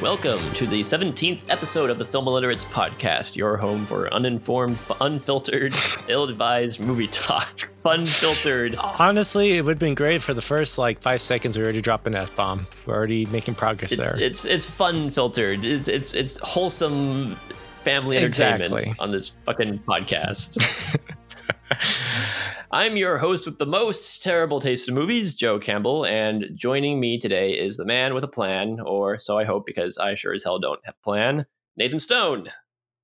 Welcome to the 17th episode of the Film Illiterates podcast, your home for uninformed, unfiltered, ill advised movie talk. Fun filtered. Honestly, it would have been great for the first like five seconds. We already dropped an F bomb. We're already making progress It's, there. it's it's fun filtered. It's it's it's wholesome family entertainment Exactly. on this fucking podcast. I'm your host with the most terrible taste in movies, Joe Campbell, and joining me today is the man with a plan, or so I hope, because I sure as hell don't have a plan, Nathan Stone.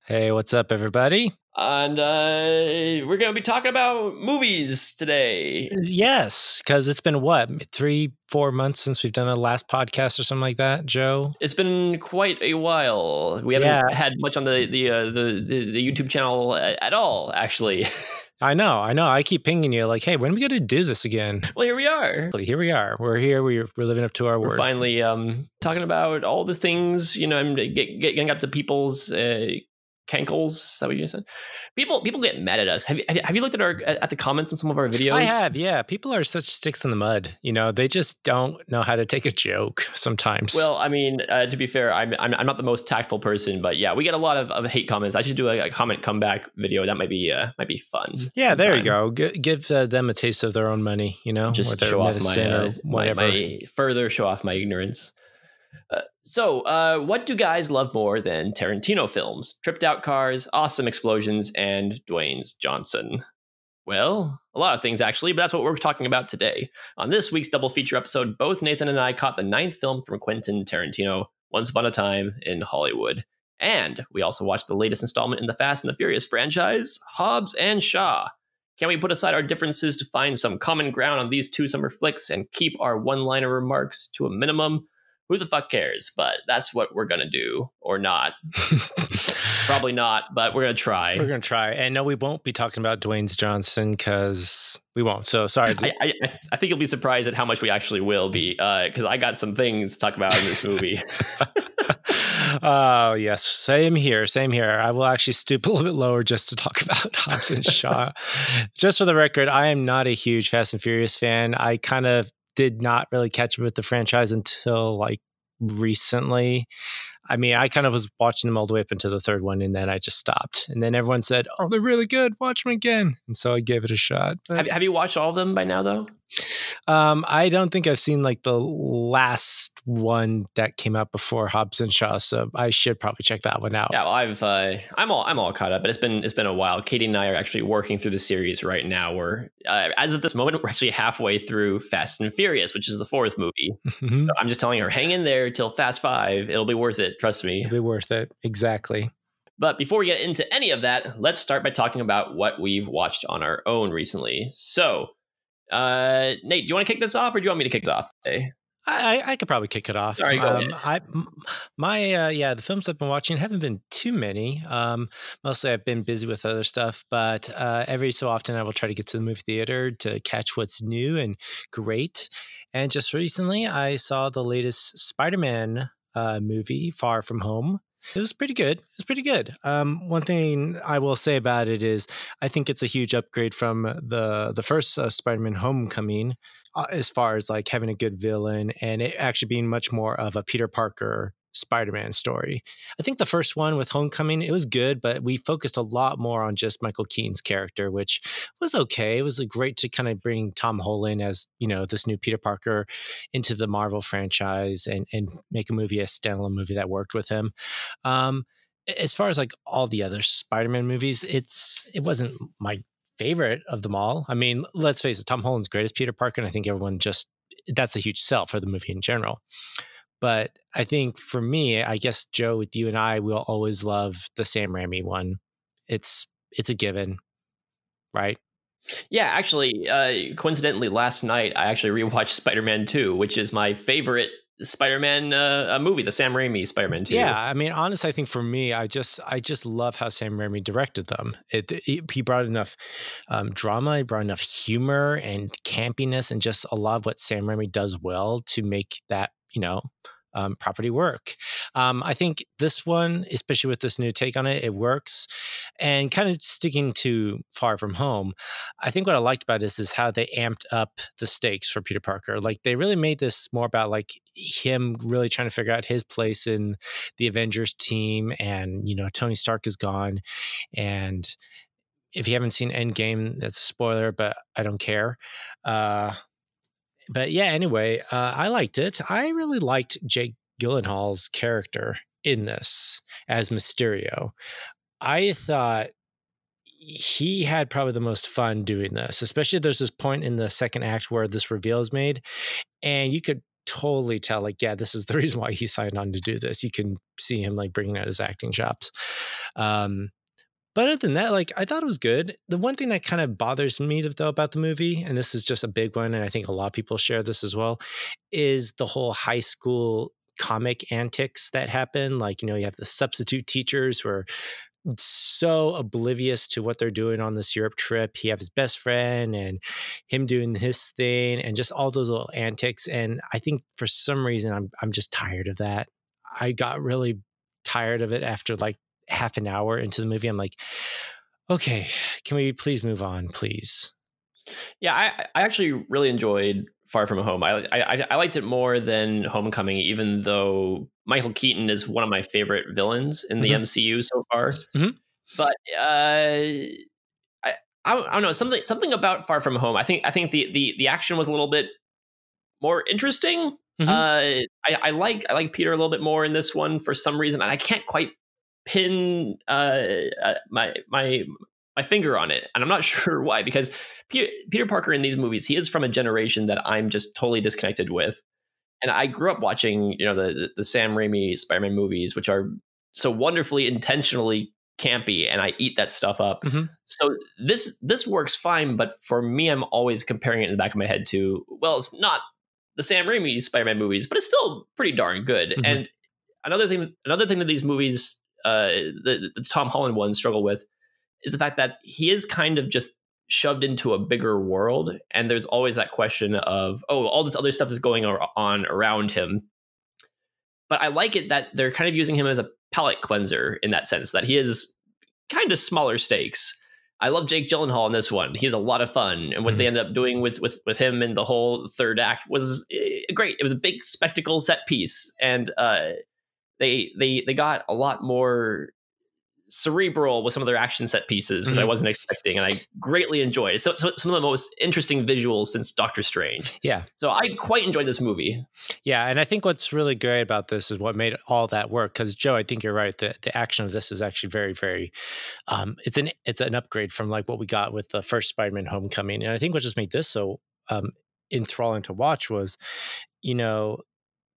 hey, what's up, everybody? And uh, we're going to be talking about movies today. Yes, because it's been what three, four months since we've done a last podcast or something like that, Joe. It's been quite a while. We haven't Yeah. had much on the the, uh, the the the YouTube channel a- at all, actually. I know, I know. I keep pinging you like, hey, when are we going to do this again? well, here we are. Here we are. We're here. We're, we're living up to our We're word. finally um, talking about all the things. You know, I'm get, get, getting up to people's uh, cankles. Is that what you said? People people get mad at us. Have you have you- looked at our at the comments on some of our videos? I have, yeah. People are such sticks in the mud. You know, they just don't know how to take a joke sometimes. Well, I mean, uh, to be fair, I'm, I'm I'm not the most tactful person, but yeah, we get a lot of, of hate comments. I should do a, a comment comeback video. That might be uh, might be fun. yeah, there you go. G- give uh, them a taste of their own money. You know, Just show off my, uh, my my further show off my ignorance. So, uh, what do guys love more than Tarantino films? Tripped out cars, awesome explosions, and Dwayne's Johnson. Well, a lot of things actually, but that's what we're talking about today. On this week's double feature episode, both Nathan and I caught the ninth film from Quentin Tarantino, Once Upon a Time in Hollywood. And we also watched the latest installment in the Fast and the Furious franchise, Hobbs and Shaw. Can we put aside our differences to find some common ground on these two summer flicks and keep our one liner remarks to a minimum? Who the fuck cares? But that's what we're gonna do, or not. Probably not, but we're gonna try. We're gonna try, and no, we won't be talking about Dwayne's Johnson because we won't. So sorry. I, I, I th- I think you'll be surprised at how much we actually will be, uh, because I got some things to talk about in this movie. oh yes, same here, same here. I will actually stoop a little bit lower just to talk about Hobbs and Shaw. just for the record, I am not a huge Fast and Furious fan. I kind of did not really catch up with the franchise until like recently. I mean, I kind of was watching them all the way up into the third one, and then I just stopped. And then everyone said, "Oh, they're really good. Watch them again." And so I gave it a shot. Have, have you watched all of them by now, though? Um, I don't think I've seen like the last one that came out before Hobbs and Shaw, so I should probably check that one out. Yeah, well, I've uh, I'm all I'm all caught up, but it's been it's been a while. Katie and I are actually working through the series right now. We're uh, as of this moment, we're actually halfway through Fast and Furious, which is the fourth movie. Mhm. So I'm just telling her, hang in there till Fast Five. It'll be worth it. Trust me. It'll be worth it. Exactly. But before we get into any of that, let's start by talking about what we've watched on our own recently. So, uh, Nate, do you want to kick this off, or do you want me to kick this off today? I, I- could probably kick it off. Go um, I, my uh, yeah, the films I've been watching haven't been too many. Um, mostly I've been busy with other stuff, but uh, every so often I will try to get to the movie theater to catch what's new and great. And just recently, I saw the latest Spider-Man uh, movie, Far From Home. It was pretty good. It was pretty good. Um, one thing I will say about it is, I think it's a huge upgrade from the the first uh, Spider-Man Homecoming uh, as far as like having a good villain and it actually being much more of a Peter Parker Spider-Man story. I think the first one with Homecoming it was good, but we focused a lot more on just Michael Keaton's character, which was okay. It was great to kind of bring Tom Holland as you know this new Peter Parker into the Marvel franchise and and make a movie a standalone movie that worked with him. Um, as far as like all the other Spider-Man movies, it's it wasn't my favorite of them all. I mean, let's face it, Tom Holland's great as Peter Parker, and I think everyone just that's a huge sell for the movie in general. But I think for me, I guess Joe, with you and I, we'll always love the Sam Raimi one. It's it's a given, right? Yeah, actually, uh, coincidentally, last night I actually rewatched Spider Man 2, which is my favorite Spider Man uh, movie, the Sam Raimi Spider Man 2. Yeah, I mean, honestly, I think for me, I just I just love how Sam Raimi directed them. It, it- he brought enough um, drama, he brought enough humor and campiness, and just a lot of what Sam Raimi does well to make that you know um, property work. Um, I think this one, especially with this new take on it, it works. And kind of sticking to Far From Home, I think what I liked about this is how they amped up the stakes for Peter Parker. Like they really made this more about like him really trying to figure out his place in the Avengers team, and you know Tony Stark is gone, and if you haven't seen Endgame, that's a spoiler, but I don't care. Uh, but yeah, anyway, uh, I liked it. I really liked Jake Gyllenhaal's character in this as Mysterio. I thought he had probably the most fun doing this, especially there's this point in the second act where this reveal is made, and you could totally tell, like, yeah, this is the reason why he signed on to do this. You can see him like bringing out his acting chops. Um, but other than that, like I thought it was good. The one thing that kind of bothers me though about the movie, and this is just a big one, and I think a lot of people share this as well, is the whole high school comic antics that happen. Like, you know, you have the substitute teachers who are so oblivious to what they're doing on this Europe trip. He has his best friend and him doing his thing and just all those little antics. And I think for some reason I'm I'm just tired of that. I got really tired of it after like half an hour into the movie, I'm like, okay, can we please move on, please? Yeah, I, I actually really enjoyed Far From Home. I, I I liked it more than Homecoming, even though Michael Keaton is one of my favorite villains in the mm-hmm. MCU so far. Mm-hmm. But uh, I I don't know something something about Far From Home. I think I think the the the action was a little bit more interesting. Mm-hmm. Uh, I, I like I like Peter a little bit more in this one for some reason, and I can't quite pin uh, uh, my my my finger on it, and I'm not sure why. Because Peter, Peter Parker in these movies, he is from a generation that I'm just totally disconnected with, and I grew up watching you know the the Sam Raimi Spider-Man movies, which are so wonderfully intentionally campy, and I eat that stuff up. Mm-hmm. So this this works fine, but for me, I'm always comparing it in the back of my head to well, it's not the Sam Raimi Spider-Man movies, but it's still pretty darn good. Mm-hmm. And another thing, another thing that these movies uh, the, the Tom Holland ones struggle with is the fact that he is kind of just shoved into a bigger world and there's always that question of oh all this other stuff is going on around him. But i like it that they're kind of using him as a palate cleanser in that sense that he is kind of smaller stakes. I love jake gyllenhaal in this one. He's a lot of fun and what mm-hmm. they ended up doing with with with him in the whole third act was eh, great. It was a big spectacle set piece and uh they they they got a lot more cerebral with some of their action set pieces, which mm-hmm. I wasn't expecting, and I greatly enjoyed. So, so, some of the most interesting visuals since Doctor Strange. Yeah. So I quite enjoyed this movie. Yeah, and I think what's really great about this is what made all that work. Because Joe, I think you're right. The the action of this is actually very, very. Um, it's an it's an upgrade from like what we got with the first Spider-Man Homecoming, and I think what just made this so um, enthralling to watch was, you know,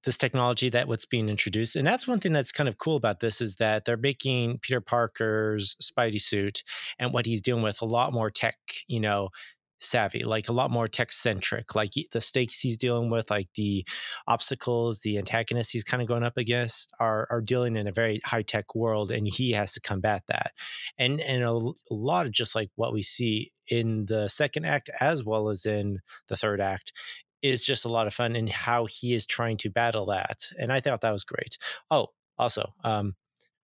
this technology that what's being introduced and that's one thing that's kind of cool about this is that they're making peter parker's spidey suit and what he's dealing with a lot more tech you know savvy like a lot more tech centric like the stakes he's dealing with like the obstacles the antagonists he's kind of going up against are are dealing in a very high tech world and he has to combat that. And and a, a lot of just like what we see in the second act as well as in the third act is just a lot of fun and how he is trying to battle that. And I thought that was great. Oh, also, um,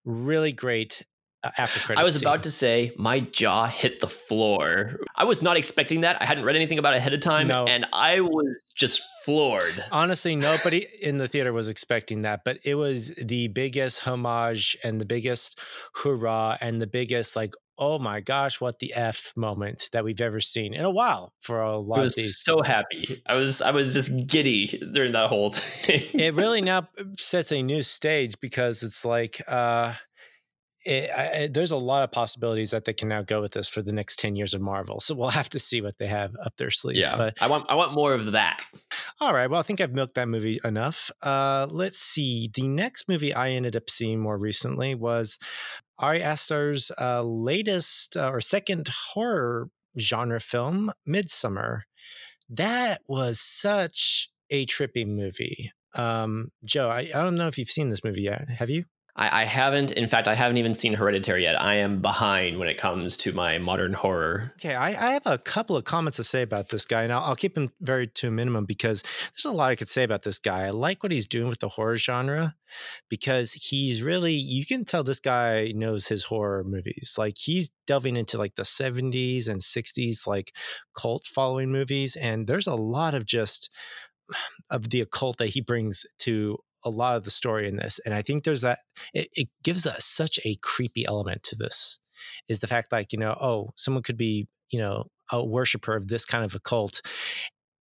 really great uh, after credits. I was scene. about to say my jaw hit the floor. I was not expecting that. I hadn't read anything about it ahead of time, no. and I was just floored. Honestly, nobody in the theater was expecting that, but it was the biggest homage and the biggest hurrah and the biggest like oh my gosh, what the f moment that we've ever seen in a while for a lot I was of these. So happy, I was I was just giddy during that whole thing. it really now sets a new stage because it's like. uh it, I, there's a lot of possibilities that they can now go with this for the next 10 years of Marvel. So we'll have to see what they have up their sleeve. Yeah. But I want I want more of that. All right. Well, I think I've milked that movie enough. Uh, let's see. The next movie I ended up seeing more recently was Ari Aster's uh, latest uh, or second horror genre film, Midsommar. That was such a trippy movie. Um, Joe, I, I don't know if you've seen this movie yet. Have you? I, I, haven't. In fact, I haven't even seen Hereditary yet. I am behind when it comes to my modern horror. Okay, I, I have a couple of comments to say about this guy, and I'll, I'll, keep him very to a minimum because there's a lot I could say about this guy. I like what he's doing with the horror genre because he's really you can tell this guy knows his horror movies. Like he's delving into like the 70s and 60s like cult following movies, and there's a lot of just of the occult that he brings to a lot of the story in this and i think there's that it, it gives us such a creepy element to this is the fact like you know oh someone could be you know a worshiper of this kind of a cult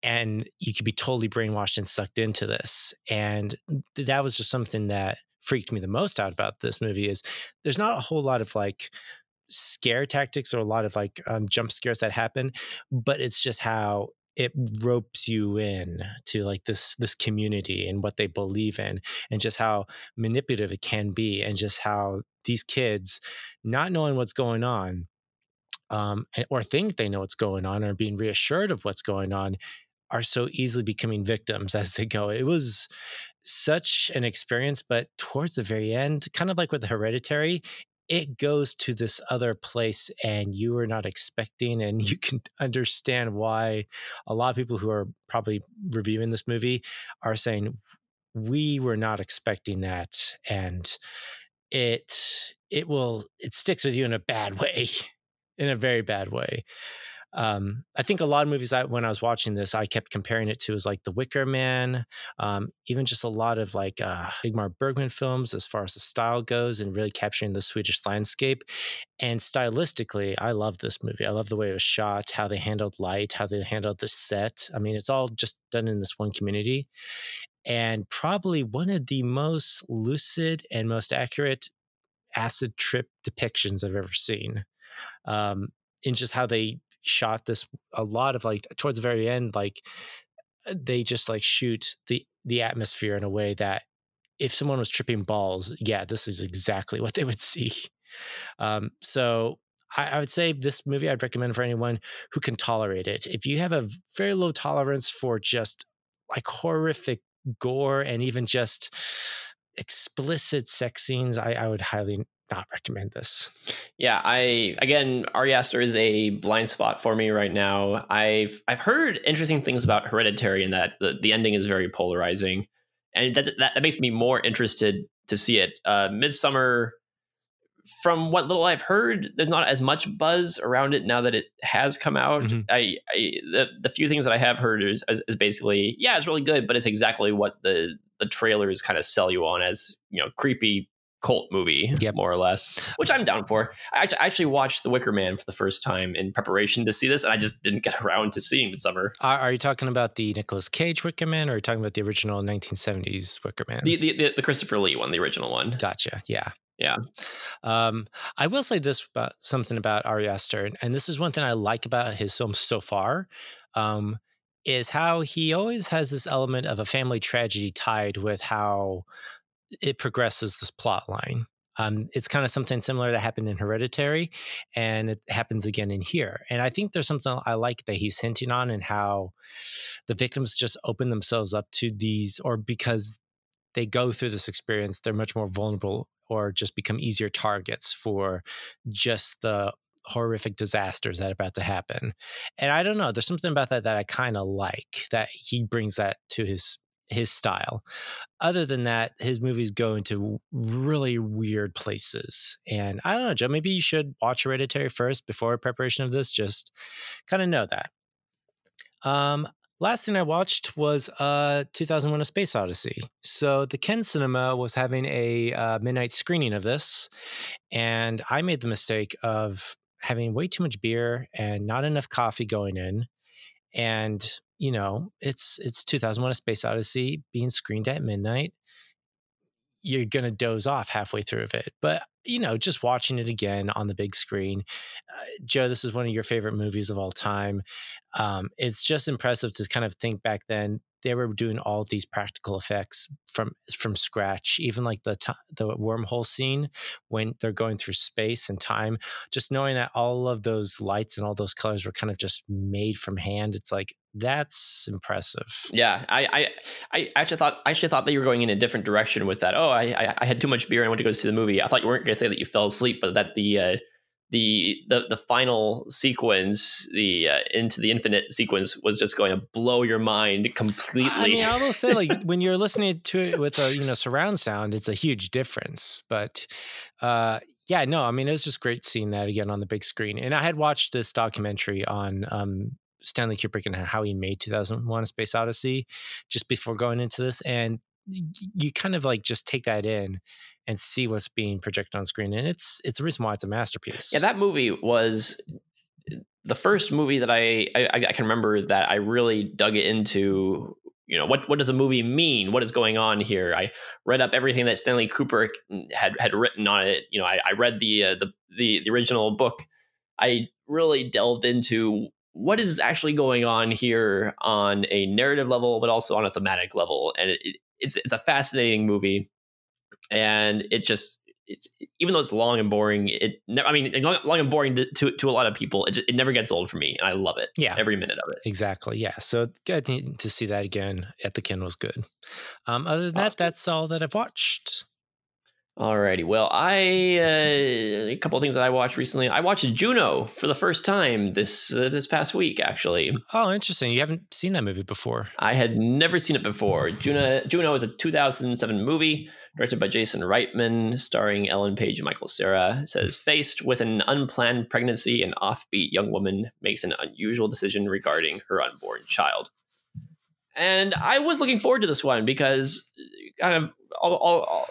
and you could be totally brainwashed and sucked into this and that was just something that freaked me the most out about this movie is there's not a whole lot of like scare tactics or a lot of like um, jump scares that happen but it's just how it ropes you in to like this this community and what they believe in and just how manipulative it can be and just how these kids not knowing what's going on um, or think they know what's going on or being reassured of what's going on are so easily becoming victims as they go. It was such an experience but towards the very end kind of like with the hereditary it goes to this other place and you are not expecting and you can understand why a lot of people who are probably reviewing this movie are saying we were not expecting that and it it will it sticks with you in a bad way in a very bad way um, I think a lot of movies I, when I was watching this, I kept comparing it to is like The Wicker Man, um, even just a lot of like uh, Ingmar Bergman films as far as the style goes and really capturing the Swedish landscape. And stylistically, I love this movie. I love the way it was shot, how they handled light, how they handled the set. I mean, it's all just done in this one community. And probably one of the most lucid and most accurate acid trip depictions I've ever seen. Um, in just how they shot this a lot of like towards the very end like uh, they just like shoot the the atmosphere in a way that if someone was tripping balls yeah this is exactly what they would see. Um, so I, I would say this movie i'd recommend for anyone who can tolerate it. If you have a very low tolerance for just like horrific gore and even just explicit sex scenes I, I would highly not recommend this. Yeah, I again, Ari Aster is a blind spot for me right now. I've I've heard interesting things about Hereditary and that the, the ending is very polarizing, and that, that, makes me more interested to see it. Uh, Midsommar, from what little I've heard, there's not as much buzz around it now that it has come out. Mm-hmm. I, I the, the few things that I have heard is, is, is basically yeah, it's really good, but it's exactly what the the trailers kind of sell you on as you know creepy cult movie, yep. more or less, which I'm down for. I actually, I actually, watched The Wicker Man for the first time in preparation to see this, and I just didn't get around to seeing Midsommar. Are, are you talking about the Nicolas Cage Wicker Man, or are you talking about the original 1970s Wicker Man? The, the, the, the Christopher Lee one, the original one. Gotcha. Yeah. Yeah. Um, I will say this about something about Ari Aster, and, and this is one thing I like about his films so far. Um, is how he always has this element of a family tragedy tied with how it progresses this plot line. Um, it's kind of something similar that happened in Hereditary, and it happens again in here. And I think there's something I like that he's hinting on, and how the victims just open themselves up to these, or because they go through this experience, they're much more vulnerable, or just become easier targets for just the horrific disasters that are about to happen. And I don't know, there's something about that that I kind of like that he brings that to his his style. Other than that, his movies go into really weird places. And I don't know, Joe, maybe you should watch Hereditary first before preparation of this, just kind of know that. Um, last thing I watched was uh 2001 A Space Odyssey. So the Ken Cinema was having a uh, midnight screening of this, and I made the mistake of having way too much beer and not enough coffee going in. And you know, it's it's 2001: A Space Odyssey being screened at midnight. You're gonna doze off halfway through of it, but you know, just watching it again on the big screen, uh, Joe, this is one of your favorite movies of all time. Um, it's just impressive to kind of think back then. They were doing all these practical effects from from scratch. Even like the t- the wormhole scene when they're going through space and time, just knowing that all of those lights and all those colors were kind of just made from hand. It's like that's impressive. Yeah, I, I, I actually thought I actually thought that you were going in a different direction with that. Oh, I, I had too much beer and I went to go see the movie. I thought you weren't going to say that you fell asleep, but that the uh, the the the final sequence, the uh, into the infinite sequence, was just going to blow your mind completely. I mean, I will say, like when you're listening to it with a you know surround sound, it's a huge difference. But uh, yeah, no, I mean, it was just great seeing that again on the big screen. And I had watched this documentary on um, Stanley Kubrick and how he made 2001: A Space Odyssey just before going into this, and you kind of like just take that in and see what's being projected on screen, and it's it's a reason why it's a masterpiece. Yeah, that movie was the first movie that I, I, I can remember that I really dug it into you know what what does a movie mean what is going on here i read up everything that stanley kubrick had had written on it you know i, I read the, uh, the, the the original book i really delved into what is actually going on here on a narrative level, but also on a thematic level. And it, it's it's a fascinating movie, and it just it's even though it's long and boring. It never, I mean long, long and boring to, to, to a lot of people. It just, it never gets old for me, and I love it. Yeah, every minute of it. Exactly. Yeah. So to see that again at the Ken was good. Um, other than awesome. that, that's all that I've watched. Alrighty. Well, I uh, a couple of things that I watched recently. I watched Juno for the first time this uh, this past week. Actually. Oh, interesting. You haven't seen that movie before. I had never seen it before. Juno Juno is a 2007 movie directed by Jason Reitman, starring Ellen Page and Michael Cera. It says faced with an unplanned pregnancy, an offbeat young woman makes an unusual decision regarding her unborn child. And I was looking forward to this one because kind of all, all, all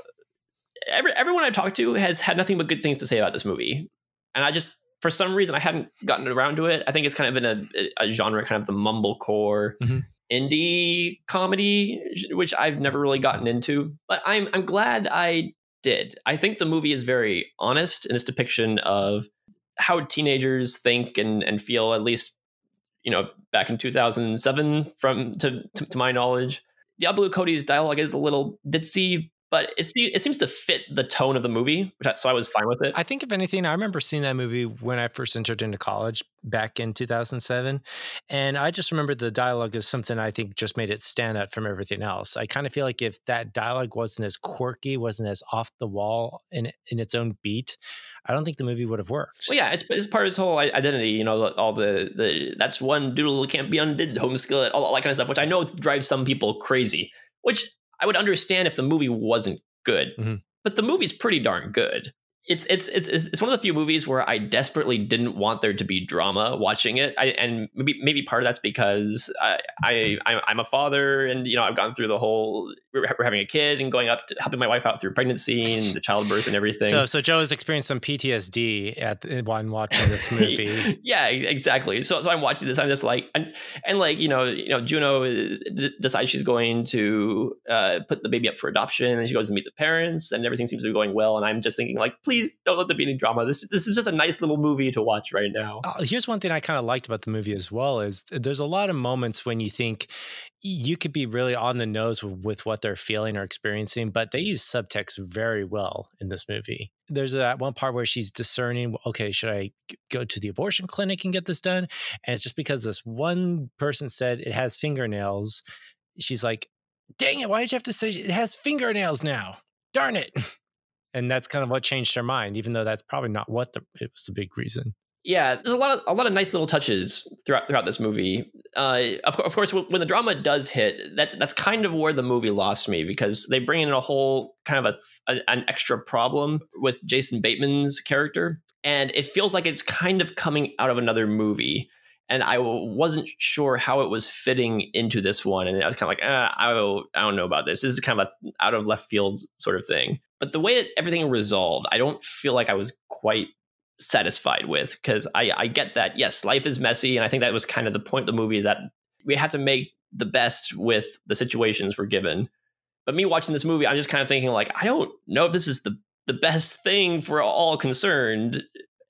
every, everyone I talked to has had nothing but good things to say about this movie, and I just for some reason I hadn't gotten around to it. I think it's kind of in a, a genre, kind of the mumblecore mm-hmm. indie comedy, which I've never really gotten into. But I'm I'm glad I did. I think the movie is very honest in its depiction of how teenagers think and and feel. At least you know back in 2007, from to to, to my knowledge. Diablo Cody's dialogue is a little ditzy, but it, it seems to fit the tone of the movie, I, so I was fine with it. I think, if anything, I remember seeing that movie when I first entered into college back in 2007. And I just remember the dialogue is something I think just made it stand out from everything else. I kind of feel like if that dialogue wasn't as quirky, wasn't as off the wall in, in its own beat, I don't think the movie would have worked. Well, yeah, it's, it's part of his whole identity, you know, all the, the that's one doodle can't be undid, home skillet, all, all that kind of stuff, which I know drives some people crazy, which I would understand if the movie wasn't good, mm-hmm. but the movie's pretty darn good it's it's it's it's one of the few movies where I desperately didn't want there to be drama watching it. I, and maybe maybe part of that's because I, I I'm a father, and you know I've gone through the whole we're having a kid and going up to helping my wife out through pregnancy and the childbirth and everything. So so Joe has experienced some PTSD at when watching this movie. yeah, exactly. So so I'm watching this. I'm just like and and like you know you know Juno is, d- decides she's going to uh, put the baby up for adoption, and she goes to meet the parents, and everything seems to be going well. And I'm just thinking like please please don't let there be any drama. This this is just a nice little movie to watch right now. Uh, here's one thing I kind of liked about the movie as well is there's a lot of moments when you think you could be really on the nose with what they're feeling or experiencing, but they use subtext very well in this movie. There's that one part where she's discerning, okay, should I go to the abortion clinic and get this done? And it's just because this one person said it has fingernails. She's like, dang it, why did you have to say it has fingernails now? Darn it. and that's kind of what changed her mind, even though that's probably not what the, it was the big reason. Yeah, there's a lot of a lot of nice little touches throughout throughout this movie. Uh, of, of course, when the drama does hit, that's that's kind of where the movie lost me because they bring in a whole kind of a, a an extra problem with Jason Bateman's character, and it feels like it's kind of coming out of another movie and I wasn't sure how it was fitting into this one. And I was kind of like, eh, I, don't, I don't know about this. This is kind of a out of left field sort of thing. But the way that everything resolved, I don't feel like I was quite satisfied with because I, I get that. Yes, life is messy. And I think that was kind of the point of the movie that we had to make the best with the situations we're given. But me watching this movie, I'm just kind of thinking like, I don't know if this is the the best thing for all concerned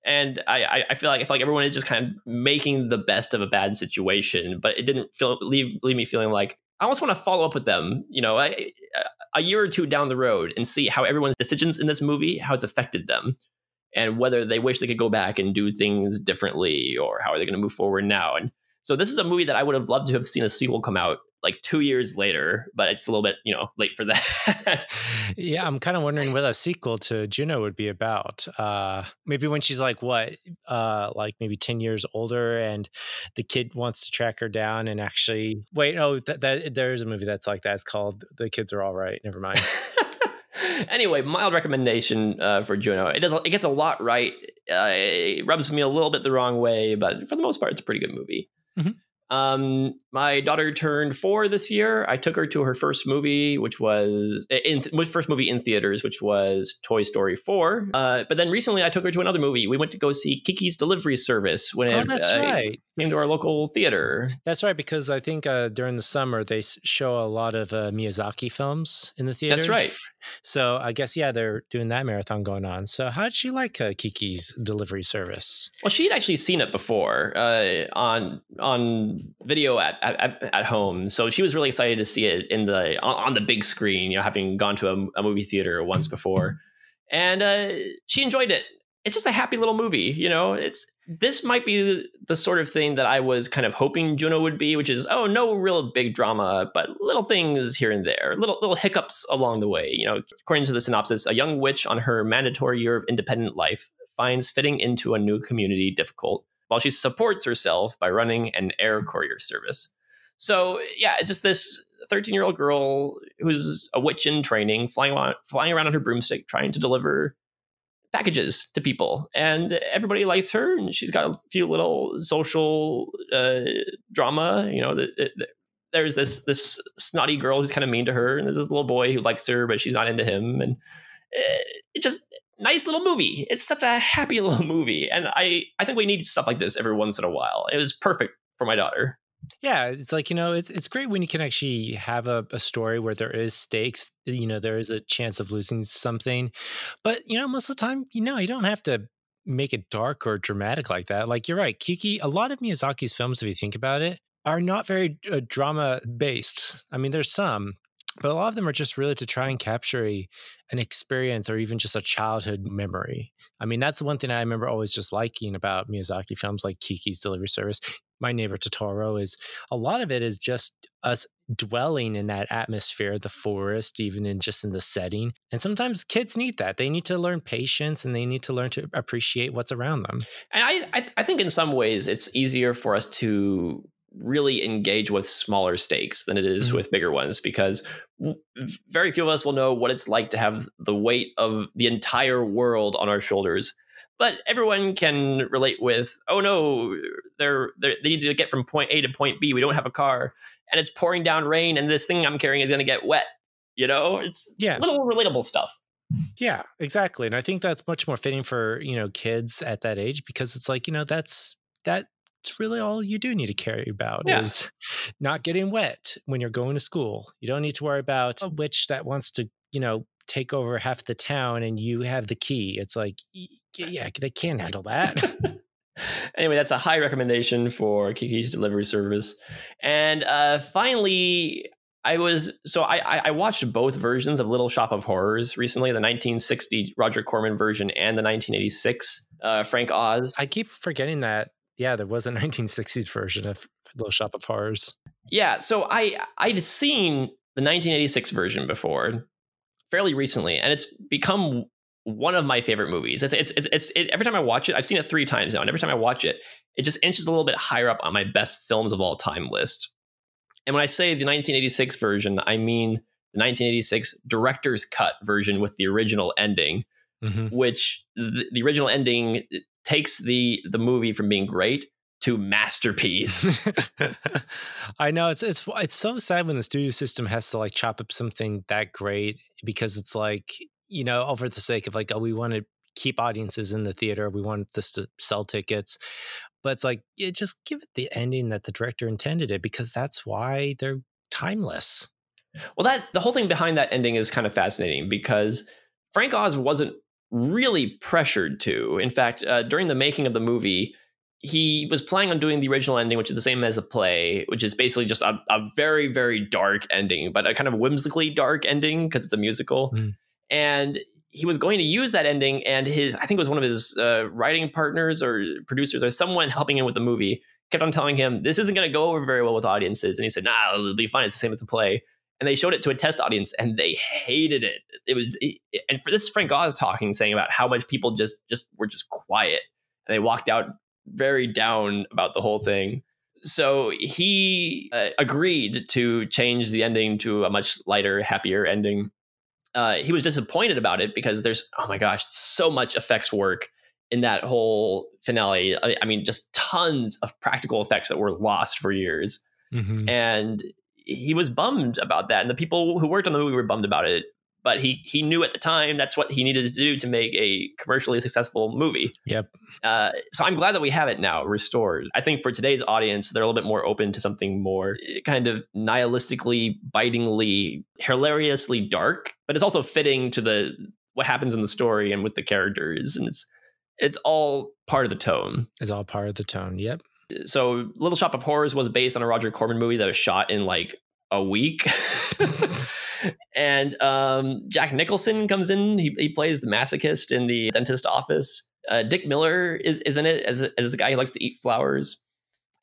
and I, I feel like I feel like everyone is just kind of making the best of a bad situation, but it didn't feel leave leave me feeling like I almost want to follow up with them, you know, a, a year or two down the road and see how everyone's decisions in this movie, how it's affected them, and whether they wish they could go back and do things differently or how are they going to move forward now. And so this is a movie that I would have loved to have seen a sequel come out like two years later, but it's a little bit, you know, late for that. yeah, I'm kind of wondering what a sequel to Juno would be about. Uh, maybe when she's like what, uh, like maybe ten years older, and the kid wants to track her down and actually wait. Oh, that, that there is a movie that's like that. It's called The Kids Are All Right. Never mind. anyway, mild recommendation uh, for Juno. It does. It gets a lot right. Uh, it rubs me a little bit the wrong way, but for the most part, it's a pretty good movie. Mm-hmm. Um, my daughter turned four this year. I took her to her first movie, which was in first movie in theaters, which was Toy Story four. Uh, but then recently, I took her to another movie. We went to go see Kiki's Delivery Service when oh, it that's uh, right. came to our local theater. That's right, because I think uh, during the summer they show a lot of uh, Miyazaki films in the theater. That's right. So I guess yeah, they're doing that marathon going on. So how did she like uh, Kiki's Delivery Service? Well, she had actually seen it before uh, on on video at, at at home, so she was really excited to see it in the on, on the big screen. You know, having gone to a, a movie theater once before, and uh, she enjoyed it. It's just a happy little movie. You know, it's this might be the sort of thing that I was kind of hoping Juno would be, which is oh no real big drama, but little things here and there, little little hiccups along the way. You know, according to the synopsis, a young witch on her mandatory year of independent life finds fitting into a new community difficult, while she supports herself by running an air courier service. So yeah, it's just this 13 year old girl who's a witch in training, flying around, flying around on her broomstick, trying to deliver packages to people and everybody likes her and she's got a few little social uh, drama you know the, the, there's this this snotty girl who's kind of mean to her and there's this little boy who likes her but she's not into him and uh, it just nice little movie. It's such a happy little movie and i i think we need stuff like this every once in a while. It was perfect for my daughter yeah, it's like you know, it's it's great when you can actually have a, a story where there is stakes. You know, there is a chance of losing something, but you know, most of the time, you know, you don't have to make it dark or dramatic like that. Like you're right, Kiki. A lot of Miyazaki's films, if you think about it, are not very uh, drama based. I mean, there's some, but a lot of them are just really to try and capture a, an experience or even just a childhood memory. I mean, that's the one thing I remember always just liking about Miyazaki films like Kiki's Delivery Service. My Neighbor Totoro is a lot of it is just us dwelling in that atmosphere, the forest, even in just in the setting. And sometimes kids need that. They need to learn patience and they need to learn to appreciate what's around them. And I, I, I think in some ways it's easier for us to really engage with smaller stakes than it is mm-hmm. with bigger ones because very few of us will know what it's like to have the weight of the entire world on our shoulders but everyone can relate with oh no they're, they're, they need to get from point a to point b we don't have a car and it's pouring down rain and this thing i'm carrying is going to get wet you know it's yeah little relatable stuff yeah exactly and i think that's much more fitting for you know kids at that age because it's like you know that's that's really all you do need to care about yeah. is not getting wet when you're going to school. You don't need to worry about oh. a witch that wants to, you know, take over half the town and you have the key. It's like, yeah, they can't handle that. anyway, that's a high recommendation for Kiki's delivery service. And uh, finally, I was so I I watched both versions of Little Shop of Horrors recently, the 1960 Roger Corman version and the 1986 uh, Frank Oz. I keep forgetting that yeah, there was a 1960s version of Little Shop of Horrors. Yeah, so I I'd seen the 1986 version before fairly recently, and it's become one of my favorite movies. It's it's it's, it's it, every time I watch it, I've seen it three times now, and every time I watch it, it just inches a little bit higher up on my best films of all time list. And when I say the 1986 version, I mean the 1986 director's cut version with the original ending, mm-hmm. which the, the original ending takes the the movie from being great to masterpiece. I know it's it's it's so sad when the studio system has to like chop up something that great because it's like you know over the sake of like oh we want to keep audiences in the theater we want this to sell tickets but it's like yeah, just give it the ending that the director intended it because that's why they're timeless. Well, that the whole thing behind that ending is kind of fascinating because Frank Oz wasn't really pressured to. In fact, uh, during the making of the movie, he was planning on doing the original ending, which is the same as the play, which is basically just a, a very, very dark ending, but a kind of whimsically dark ending because it's a musical. Mm. And he was going to use that ending, and his, I think it was one of his uh, writing partners or producers or someone helping him with the movie kept on telling him, this isn't going to go over very well with audiences. And he said, nah, it'll be fine. It's the same as the play. And they showed it to a test audience and they hated it. It was, and for this, Frank Oz talking, saying about how much people just, just were just quiet. And they walked out very down about the whole thing. So he uh, agreed to change the ending to a much lighter, happier ending. Uh, he was disappointed about it because there's, oh my gosh, so much effects work in that whole finale. I, I mean, just tons of practical effects that were lost for years. Mm-hmm. And he was bummed about that. And the people who worked on the movie were bummed about it but he he knew at the time that's what he needed to do to make a commercially successful movie. Yep. Uh, so I'm glad that we have it now restored. I think for today's audience, they're a little bit more open to something more eh, kind of nihilistically, bitingly, hilariously dark, but it's also fitting to the what happens in the story and with the characters, and it's it's all part of the tone. It's all part of the tone. Yep. So Little Shop of Horrors was based on a Roger Corman movie that was shot in like a week. and um, Jack Nicholson comes in. He, he plays the masochist in the dentist office. Uh, Dick Miller is, is in it as, as a guy who likes to eat flowers.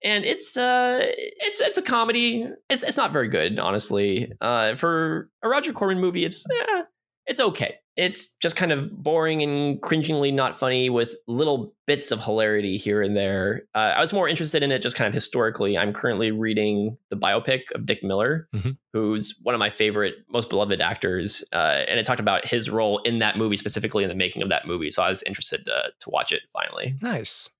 And it's uh it's it's a comedy. It's it's not very good, honestly. Uh, for a Roger Corman movie, it's eh, it's okay it's just kind of boring and cringingly not funny with little bits of hilarity here and there. Uh, I was more interested in it just kind of historically. I'm currently reading the biopic of Dick Miller, mm-hmm. who's one of my favorite, most beloved actors. Uh, and it talked about his role in that movie, specifically in the making of that movie. So I was interested to, to watch it finally. Nice.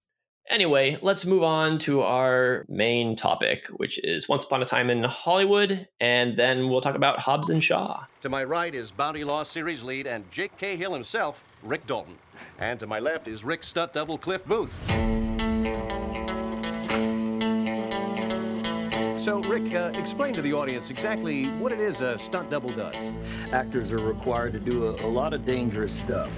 Anyway, let's move on to our main topic, which is Once Upon a Time in Hollywood, and then we'll talk about Hobbs and Shaw. To my right is Bounty Law series lead and Jake Cahill himself, Rick Dalton. And to my left is Rick stunt double Cliff Booth. So, Rick, uh, explain to the audience exactly what it is a stunt double does. Actors are required to do a, a lot of dangerous stuff.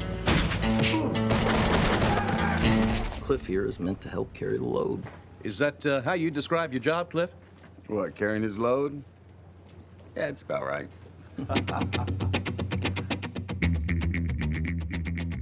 Cliff here is meant to help carry the load. Is that uh, how you describe your job, Cliff? What, carrying his load? Yeah, it's about right.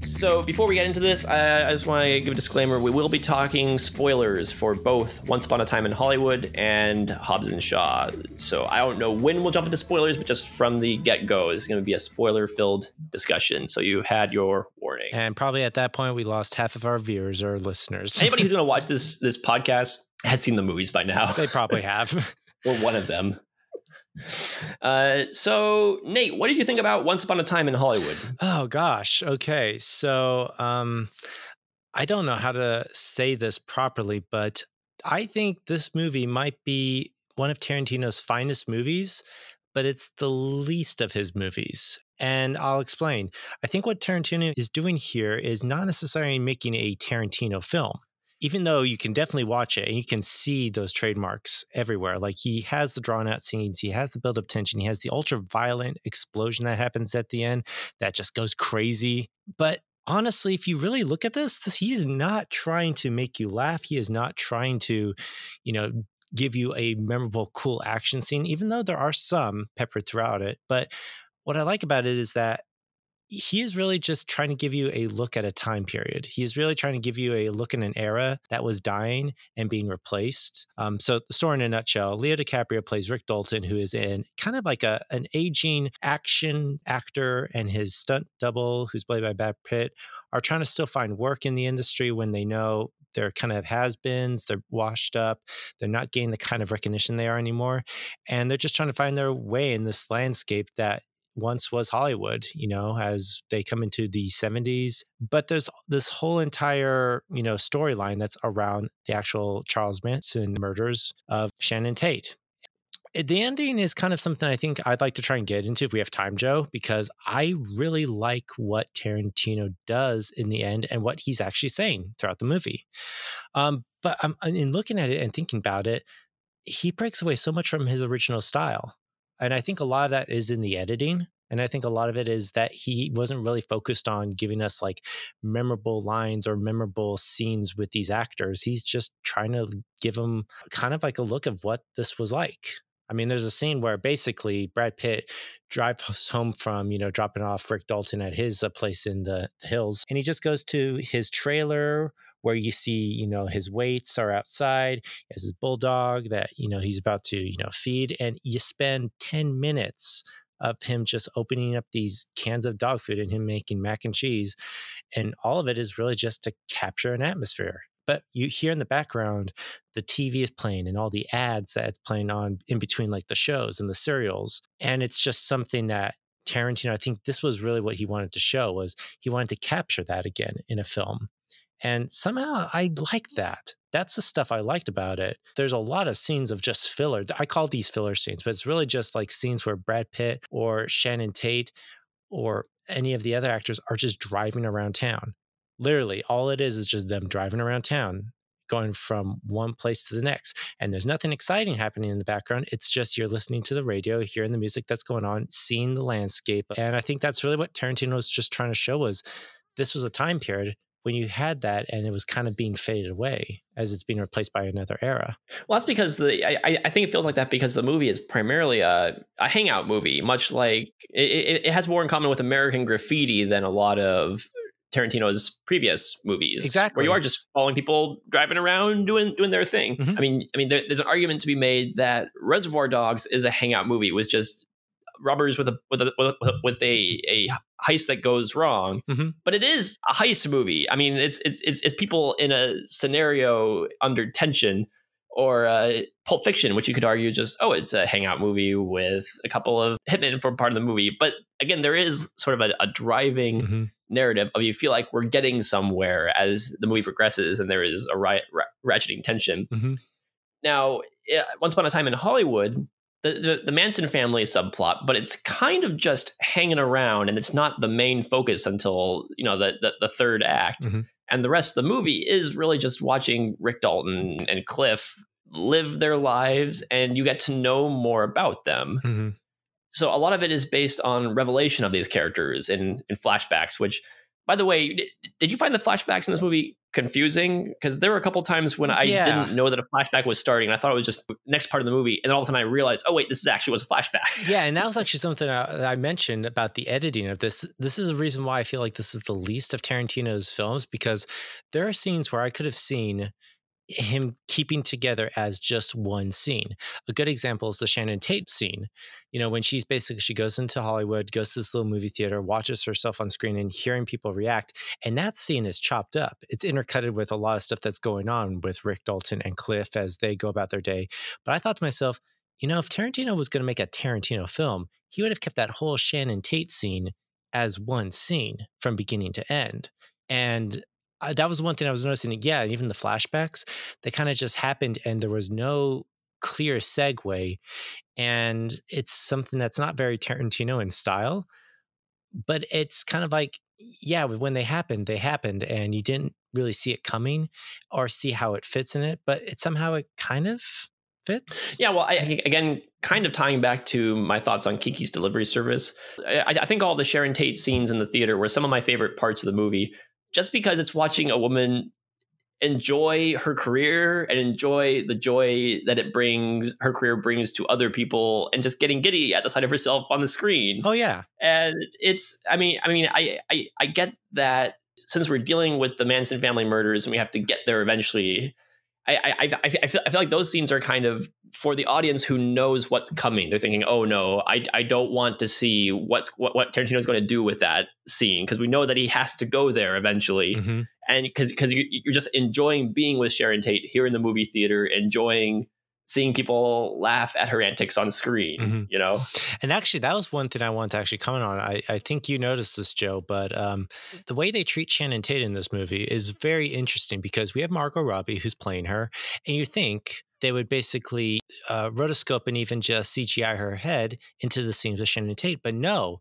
So before we get into this, I, I just want to give a disclaimer. We will be talking spoilers for both Once Upon a Time in Hollywood and Hobbs and Shaw. So I don't know when we'll jump into spoilers, but just from the get go, it's going to be a spoiler filled discussion. So you had your warning. And probably at that point, we lost half of our viewers or listeners. Anybody who's going to watch this this podcast has seen the movies by now. They probably have, or one of them. Uh, so Nate, what did you think about Once Upon a Time in Hollywood? Oh gosh. Okay. So um, I don't know how to say this properly, but I think this movie might be one of Tarantino's finest movies, but it's the least of his movies. And I'll explain. I think what Tarantino is doing here is not necessarily making a Tarantino film even though you can definitely watch it and you can see those trademarks everywhere. Like he has the drawn out scenes, he has the build up tension, he has the ultra violent explosion that happens at the end that just goes crazy. But honestly, if you really look at this, this he is not trying to make you laugh. He is not trying to, you know, give you a memorable, cool action scene, even though there are some peppered throughout it. But what I like about it is that he is really just trying to give you a look at a time period. He is really trying to give you a look in an era that was dying and being replaced. Um, so, the story in a nutshell Leo DiCaprio plays Rick Dalton, who is in kind of like a, an aging action actor, and his stunt double, who's played by Brad Pitt, are trying to still find work in the industry when they know they're kind of has beens, they're washed up, they're not getting the kind of recognition they are anymore. And they're just trying to find their way in this landscape that once was Hollywood, you know, as they come into the 70s. But there's this whole entire, you know, storyline that's around the actual Charles Manson murders of Shannon Tate. Eh, the ending is kind of something I think I'd like to try and get into if we have time, Joe, because I really like what Tarantino does in the end and what he's actually saying throughout the movie. Um, but I'm, in looking at it and thinking about it, he breaks away so much from his original style and I think a lot of that is in the editing. And I think a lot of it is that he wasn't really focused on giving us like memorable lines or memorable scenes with these actors. He's just trying to give them kind of like a look of what this was like. I mean, there's a scene where basically Brad Pitt drives home from, you know, dropping off Rick Dalton at his uh, place in the hills, and he just goes to his trailer where you see, you know, his weights are outside, has his bulldog that, you know, he's about to, you know, feed, and you spend 10 minutes of him just opening up these cans of dog food and him making mac and cheese. And all of it is really just to capture an atmosphere. But you hear in the background, the TV is playing and all the ads that it's playing on in between like the shows and the serials. And it's just something that Tarantino, I think this was really what he wanted to show was he wanted to capture that again in a film. And somehow I like that. That's the stuff I liked about it. There's a lot of scenes of just filler. I call these filler scenes, but it's really just like scenes where Brad Pitt or Shannon Tate or any of the other actors are just driving around town. Literally, all it is is just them driving around town, going from one place to the next. And there's nothing exciting happening in the background. It's just you're listening to the radio, hearing the music that's going on, seeing the landscape. And I think that's really what Tarantino was just trying to show was this was a time period when you had that and it was kind of being faded away as it's being replaced by another era. Well, that's because the I, I think it feels like that because the movie is primarily a, a hangout movie, much like it, it has more in common with American Graffiti than a lot of Tarantino's previous movies, exactly, where you are just following people driving around doing doing their thing. Mhm. I mean, I mean, there, there's an argument to be made that Reservoir Dogs is a hangout movie with just robbers with a with a with a, a, heist that goes wrong, Mhm. but it is a heist movie. I mean, it's it's it's, it's people in a scenario under tension. Or uh, Pulp Fiction, which you could argue just oh, it's a hangout movie with a couple of hitmen for part of the movie. But again, there is sort of a, a driving Mhm. narrative of you feel like we're getting somewhere as the movie progresses and there is a riot, ra- ratcheting tension. Mhm. Now, once upon a time in Hollywood, the, the, the Manson family subplot, but it's kind of just hanging around and it's not the main focus until, you know, the, the, the third act. Mhm. And the rest of the movie is really just watching Rick Dalton and Cliff live their lives and you get to know more about them Mhm. so a lot of it is based on revelation of these characters in in flashbacks which by the way did, did you find the flashbacks in this movie confusing because there were a couple times when i Yeah. didn't know that a flashback was starting and i thought it was just next part of the movie and then all of a sudden i realized oh wait this is actually was a flashback Yeah, and that was actually something uh, I, I mentioned about the editing of this. This is a reason why I feel like this is the least of Tarantino's films because there are scenes where I could have seen him keeping together as just one scene. A good example is the Shannon Tate scene. You know, when she's basically she goes into Hollywood, goes to this little movie theater, watches herself on screen and hearing people react, and that scene is chopped up. It's intercutted with a lot of stuff that's going on with Rick Dalton and Cliff as they go about their day. But I thought to myself, you know, if Tarantino was going to make a Tarantino film, he would have kept that whole Shannon Tate scene as one scene from beginning to end. And uh, that was one thing I was noticing. Yeah, even the flashbacks, they kind of just happened and there was no clear segue. And it's something that's not very Tarantino in style, but it's kind of like, yeah, when they happened, they happened and you didn't really see it coming or see how it fits in it, but it somehow it kind of fits. yeah well I, I again kind of tying back to my thoughts on kiki's delivery service I, I think all the sharon tate scenes in the theater were some of my favorite parts of the movie just because it's watching a woman enjoy her career and enjoy the joy that it brings her career brings to other people and just getting giddy at the sight of herself on the screen Oh, yeah. and it's i mean i mean i i, I get that since we're dealing with the manson family murders and we have to get there eventually I, I, I, I feel, I feel like those scenes are kind of for the audience who knows what's coming. They're thinking, "Oh no, I, I don't want to see what's what, what Tarantino's going to do with that scene because we know that he has to go there eventually." Mhm. and because because you're just enjoying being with Sharon Tate here in the movie theater, enjoying seeing people laugh at her antics on screen. Mhm. You know, And actually, that was one thing I wanted to actually comment on. I, I think you noticed this, Joe, but um, the way they treat Shannon Tate in this movie is very interesting because we have Margot Robbie who's playing her, and you think they would basically uh, rotoscope and even just CGI her head into the scenes with Shannon Tate, but no.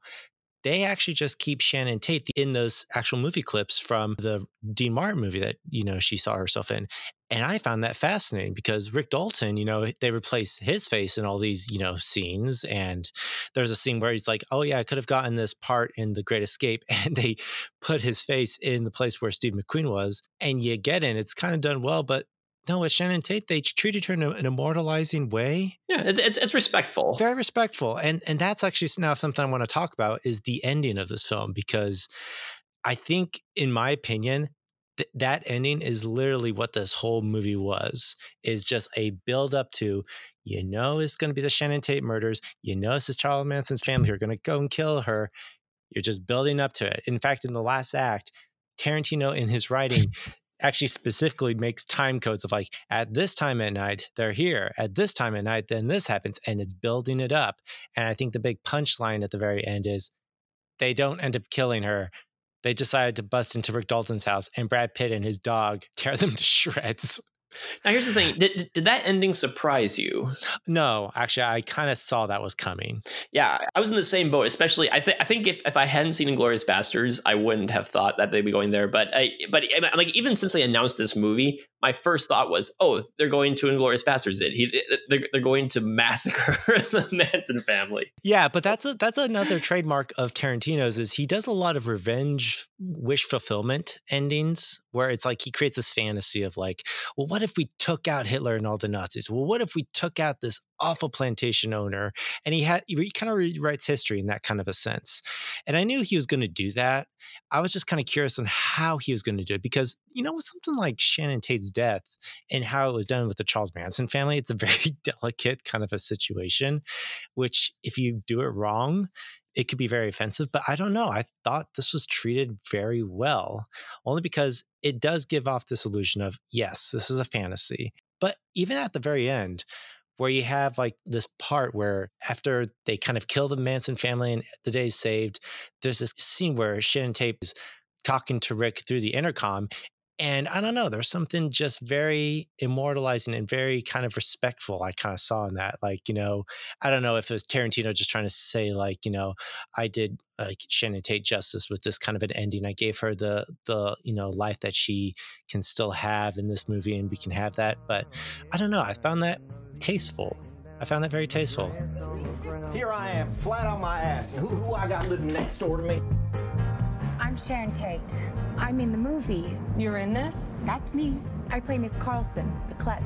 They actually just keep Shannon Tate in those actual movie clips from the Dean Martin movie that, you know, she saw herself in. And I found that fascinating because Rick Dalton, you know, they replace his face in all these, you know, scenes. And there's a scene where he's like, oh, yeah, I could have gotten this part in The Great Escape. And they put his face in the place where Steve McQueen was. And you get in, it's kind of done well, but no, with Shannon Tate, they treated her in a, an immortalizing way. Yeah, it's, it's, it's respectful. Very respectful, and and that's actually now something I want to talk about is the ending of this film because I think, in my opinion, th- that ending is literally what this whole movie was. Is just a build up to, you know, it's going to be the Shannon Tate murders. You know, this is Charles Manson's family who are going to go and kill her. You're just building up to it. In fact, in the last act, Tarantino in his writing actually specifically makes time codes of like at this time at night they're here at this time at night then this happens and it's building it up. And i think the big punchline at the very end is they don't end up killing her. They decided to bust into rick dalton's house and brad pitt and his dog tear them to shreds now here's the thing: did, did that ending surprise you? No, actually, I kind of saw that was coming. Yeah, I was in the same boat. Especially, I think I think if, if I hadn't seen *Inglourious Basterds*, I wouldn't have thought that they'd be going there. But I, but like even since they announced this movie, my first thought was, oh, they're going to *Inglourious Basterds*. It he they're, they're going to massacre the Manson family. Yeah, but that's a that's another trademark of Tarantino's is he does a lot of revenge wish fulfillment endings where it's like he creates this fantasy of like, well, what if we took out Hitler and all the Nazis? Well, what if we took out this awful plantation owner? And he had he kind of rewrites history in that kind of a sense. And I knew he was going to do that. I was just kind of curious on how he was going to do it because you know with something like Shannon Tate's death and how it was done with the Charles Manson family, it's a very delicate kind of a situation, which if you do it wrong, it could be very offensive, but I don't know. I thought this was treated very well, only because it does give off this illusion of, yes, this is a fantasy. But even at the very end, where you have like this part where after they kind of kill the Manson family and the day's saved, there's this scene where Shannon Tate is talking to Rick through the intercom and I don't know, there's something just very immortalizing and very kind of respectful I kind of saw in that. Like, you know, I don't know if it was Tarantino just trying to say, like, you know, I did uh, Shannon Tate justice with this kind of an ending. I gave her the the you know life that she can still have in this movie, and we can have that. But I don't know. I found that tasteful. I found that very tasteful. Here I am, flat on my ass. Who, who I got living next door to me? I'm Sharon Tate. I'm in the movie. You're in this? That's me. I play Miss Carlson, the klutz.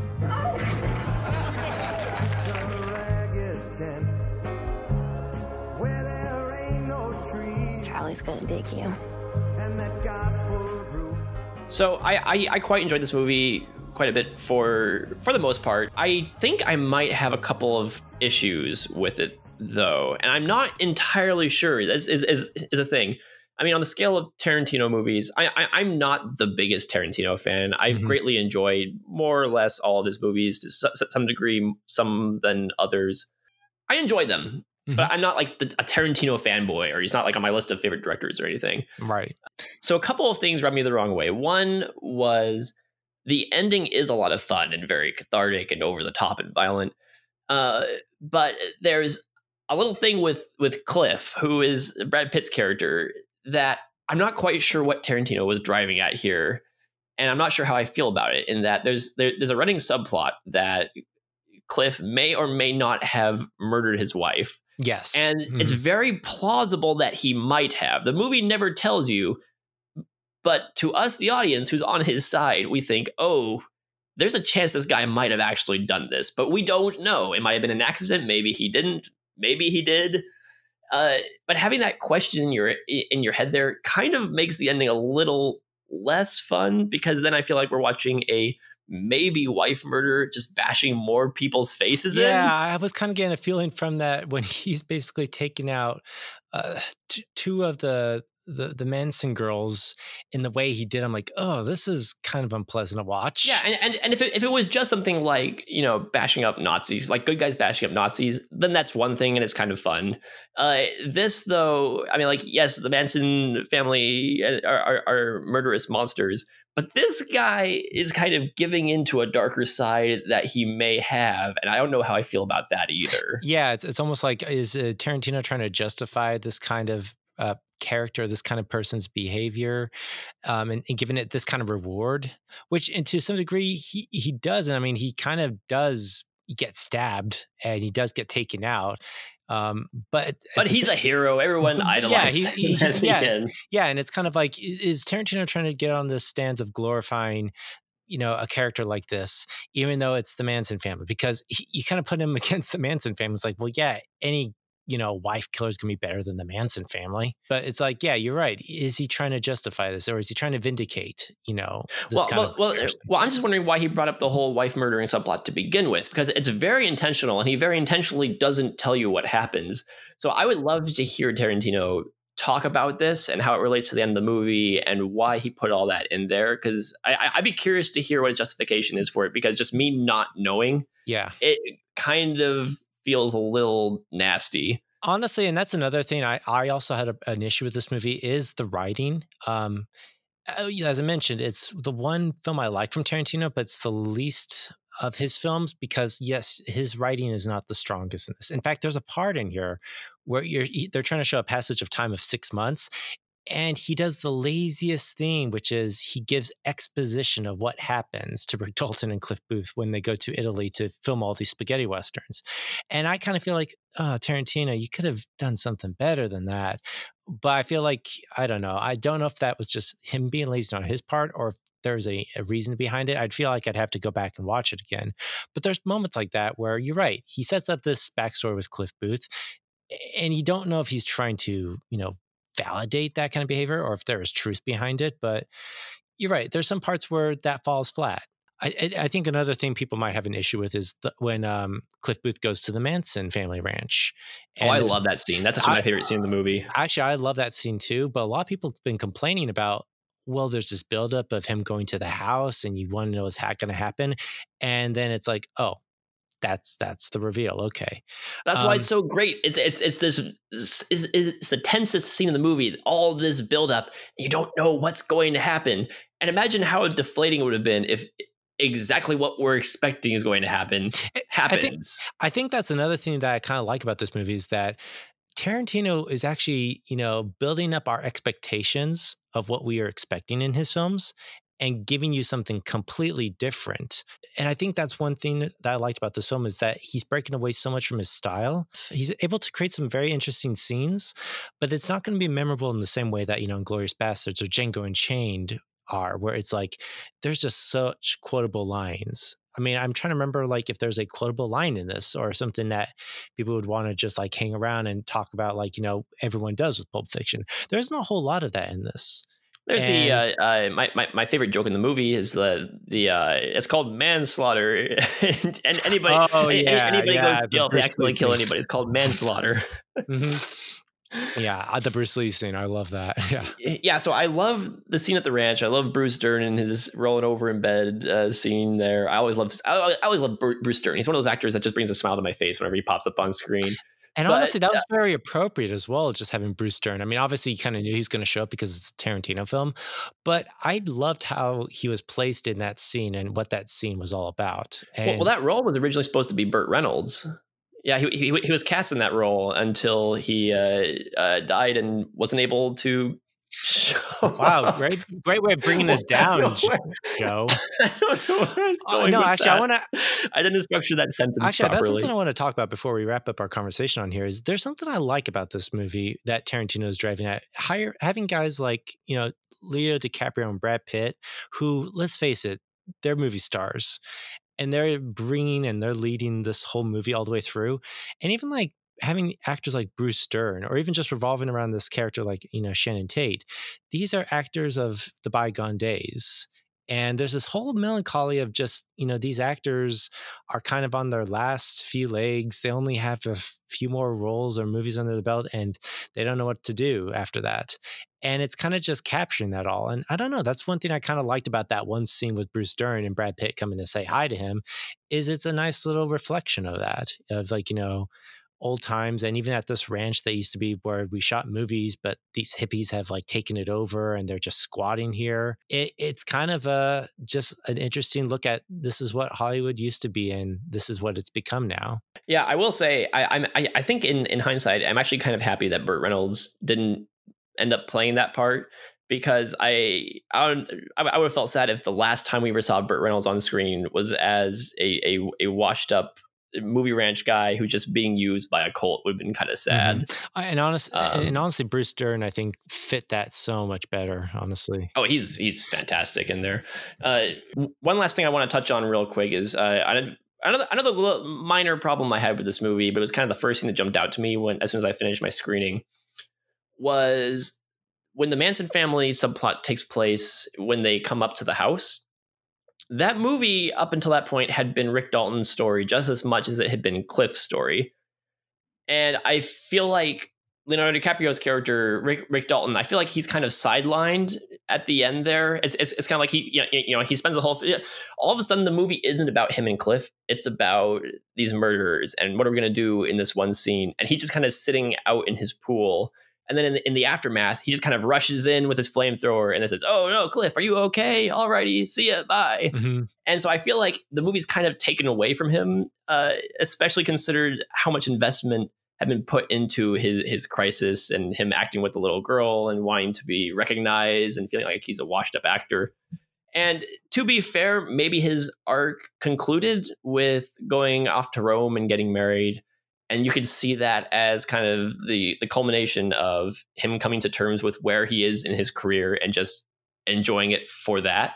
Charlie's gonna dig you. So I, I, I quite enjoyed this movie quite a bit for for the most part. I think I might have a couple of issues with it though, and I'm not entirely sure. Is is is, is a thing. I mean, on the scale of Tarantino movies, I, I am not the biggest Tarantino fan. I've mm-hmm. greatly enjoyed more or less all of his movies to some degree, some than others. I enjoy them, mm-hmm. but I'm not like the, a Tarantino fanboy, or he's not like on my list of favorite directors or anything. Right. So a couple of things rubbed me the wrong way. One was the ending is a lot of fun and very cathartic and over the top and violent. Uh, but there's a little thing with with Cliff, who is Brad Pitt's character, that I'm not quite sure what Tarantino was driving at here, and I'm not sure how I feel about it. In that there's there, there's a running subplot that Cliff may or may not have murdered his wife. Yes, and mm-hmm. it's very plausible that he might have. The movie never tells you, but to us, the audience who's on his side, we think, oh. There's a chance this guy might have actually done this, but we don't know. It might have been an accident. Maybe he didn't. Maybe he did. Uh, but having that question in your in your head there kind of makes the ending a little less fun because then I feel like we're watching a maybe wife murder just bashing more people's faces yeah, in. I was kind of getting a feeling from that when he's basically taking out uh, t- two of the the the Manson girls in the way he did. I'm like, oh, this is kind of unpleasant to watch. Yeah, and and, and if it, if it was just something like you know bashing up Nazis, like good guys bashing up Nazis, then that's one thing and it's kind of fun. Uh, this though, I mean, like yes, the Manson family uh, are, are, are murderous monsters. But this guy is kind of giving into a darker side that he may have, and I don't know how I feel about that either. Yeah, it's, it's almost like is uh, Tarantino trying to justify this kind of uh, character, this kind of person's behavior, um, and, and giving it this kind of reward, which, and to some degree, he he does. And I mean, he kind of does get stabbed, and he does get taken out. Um, but but he's same, a hero. Everyone idolizes. Yeah, he, he, yeah, yeah, and it's kind of like is Tarantino trying to get on the stands of glorifying you know a character like this even though it's the manson family because he, you kind of put him against the manson family it's like well yeah any you know, wife killers can be better than the Manson family. But it's like, yeah, you're right. Is he trying to justify this or is he trying to vindicate, you know, well, well, well, well, I'm just wondering why he brought up the whole wife murdering subplot to begin with, because it's very intentional and he very intentionally doesn't tell you what happens. So I would love to hear Tarantino talk about this and how it relates to the end of the movie and why he put all that in there. Because I'd be curious to hear what his justification is for it, because just me not knowing, yeah, it kind of feels a little nasty. Honestly, and that's another thing I, I also had a, an issue with this movie is the writing. Um, uh, as I mentioned, it's the one film I like from Tarantino, but it's the least of his films because yes, his writing is not the strongest in this. In fact, there's a part in here where you're they're trying to show a passage of time of six months, and he does the laziest thing, which is he gives exposition of what happens to Rick Dalton and Cliff Booth when they go to Italy to film all these spaghetti westerns. And I kind of feel like, oh, Tarantino, you could have done something better than that. But I feel like, I don't know. I don't know if that was just him being lazy on his part or if there's a, a reason behind it. I'd feel like I'd have to go back and watch it again. But there's moments like that where you're right. He sets up this backstory with Cliff Booth and you don't know if he's trying to, you know, validate that kind of behavior or if there is truth behind it. But you're right. There's some parts where that falls flat. I, I think another thing people might have an issue with is the, when um, Cliff Booth goes to the Manson family ranch. oh, I love that scene. That's actually I, my favorite scene in the movie. Actually, I love that scene too. But a lot of people have been complaining about well, there's this buildup of him going to the house, and you want to know what's going to happen, and then it's like, oh, that's that's the reveal. Okay, that's um, why it's um so great. It's it's it's this it's, it's the tensest scene in the movie. All this build up, you don't know what's going to happen. And imagine how deflating it would have been if exactly what we're expecting is going to happen happens. I think, I think that's another thing that I kind of like about this movie is that Tarantino is actually, you know, building up our expectations of what we are expecting in his films and giving you something completely different. And I think that's one thing that I liked about this film is that he's breaking away so much from his style. He's able to create some very interesting scenes, but it's not going to be memorable in the same way that, you know, Inglourious Basterds or Django Unchained are, where it's like there's just such quotable lines. I mean, I'm trying to remember like if there's a quotable line in this or something that people would want to just like hang around and talk about, like, you know, everyone does with Pulp Fiction. There isn't a whole lot of that in this. There's and, the uh, uh, my, my my favorite joke in the movie is the the uh, it's called manslaughter and, and anybody oh, yeah, anybody yeah, goes to jail if they accidentally kill anybody it's called manslaughter. mm-hmm. Yeah, uh, the Bruce Lee scene, I love that. Yeah, yeah. So I love the scene at the ranch. I love Bruce Dern and his rolling over in bed uh, scene there. I always love I, I always love Bruce Dern. He's one of those actors that just brings a smile to my face whenever he pops up on screen. And but, honestly, that was very appropriate as well, just having Bruce Dern. I mean, obviously, you kind of knew he's going to show up because it's a Tarantino film, but I loved how he was placed in that scene and what that scene was all about. And, well, well, that role was originally supposed to be Burt Reynolds. Yeah, he, he, he was cast in that role until he uh, uh, died and wasn't able to wow, great, great way of bringing us down, Joe. I don't know where I was uh, going. Uh, no, actually, that. I want to. I didn't structure that sentence. Actually, properly. that's something I want to talk about before we wrap up our conversation on here. Is there's something I like about this movie that Tarantino is driving at? Hire having guys like you know Leo DiCaprio and Brad Pitt, who let's face it, they're movie stars, and they're bringing and they're leading this whole movie all the way through, and even like having actors like Bruce Dern, or even just revolving around this character like you know Shannon Tate, these are actors of the bygone days. And there's this whole melancholy of just, you know, these actors are kind of on their last few legs. They only have a few more roles or movies under the belt and they don't know what to do after that. And it's kind of just capturing that all. And I don't know, that's one thing I kind of liked about that one scene with Bruce Dern and Brad Pitt coming to say hi to him is it's a nice little reflection of that, of like, you know, old times and even at this ranch that used to be where we shot movies but these hippies have like taken it over and they're just squatting here. It, it's kind of a just an interesting look at this is what hollywood used to be and this is what it's become now. Yeah i will say i i'm i, I think in in hindsight i'm actually kind of happy that burt reynolds didn't end up playing that part because I I would have felt sad if the last time we ever saw Burt Reynolds on screen was as a a, a washed up movie ranch guy who's just being used by a cult would have been kind of sad. Mm-hmm. And honestly, um, and honestly, Bruce Dern I think fit that so much better. Honestly, oh, he's he's fantastic in there. Uh, one last thing I want to touch on real quick is uh, I, another another minor problem I had with this movie, but it was kind of the first thing that jumped out to me when as soon as I finished my screening was when the Manson family subplot takes place when they come up to the house that movie up until that point had been Rick Dalton's story just as much as it had been Cliff's story. And I feel like Leonardo DiCaprio's character, Rick, Rick Dalton, I feel like he's kind of sidelined at the end there. It's, it's, it's kind of like he, you know, he spends the whole, all of a sudden the movie isn't about him and Cliff. It's about these murderers and what are we going to do in this one scene. And he's just kind of sitting out in his pool and then in the, in the aftermath, he just kind of rushes in with his flamethrower and then says, "Oh no, Cliff, are you okay? Alrighty, see ya, bye." Mm-hmm. And so I feel like the movie's kind of taken away from him, uh, especially considered how much investment had been put into his his crisis and him acting with the little girl and wanting to be recognized and feeling like he's a washed up actor. And to be fair, maybe his arc concluded with going off to Rome and getting married and you can see that as kind of the the culmination of him coming to terms with where he is in his career and just enjoying it for that.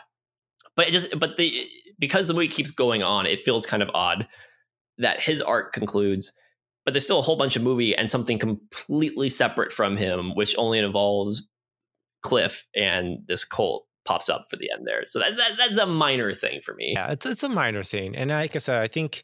But it just but the because the movie keeps going on it feels kind of odd that his arc concludes but there's still a whole bunch of movie and something completely separate from him which only involves cliff and this cult pops up for the end there. So that, that, that's a minor thing for me. Yeah, it's it's a minor thing, and like I said, I think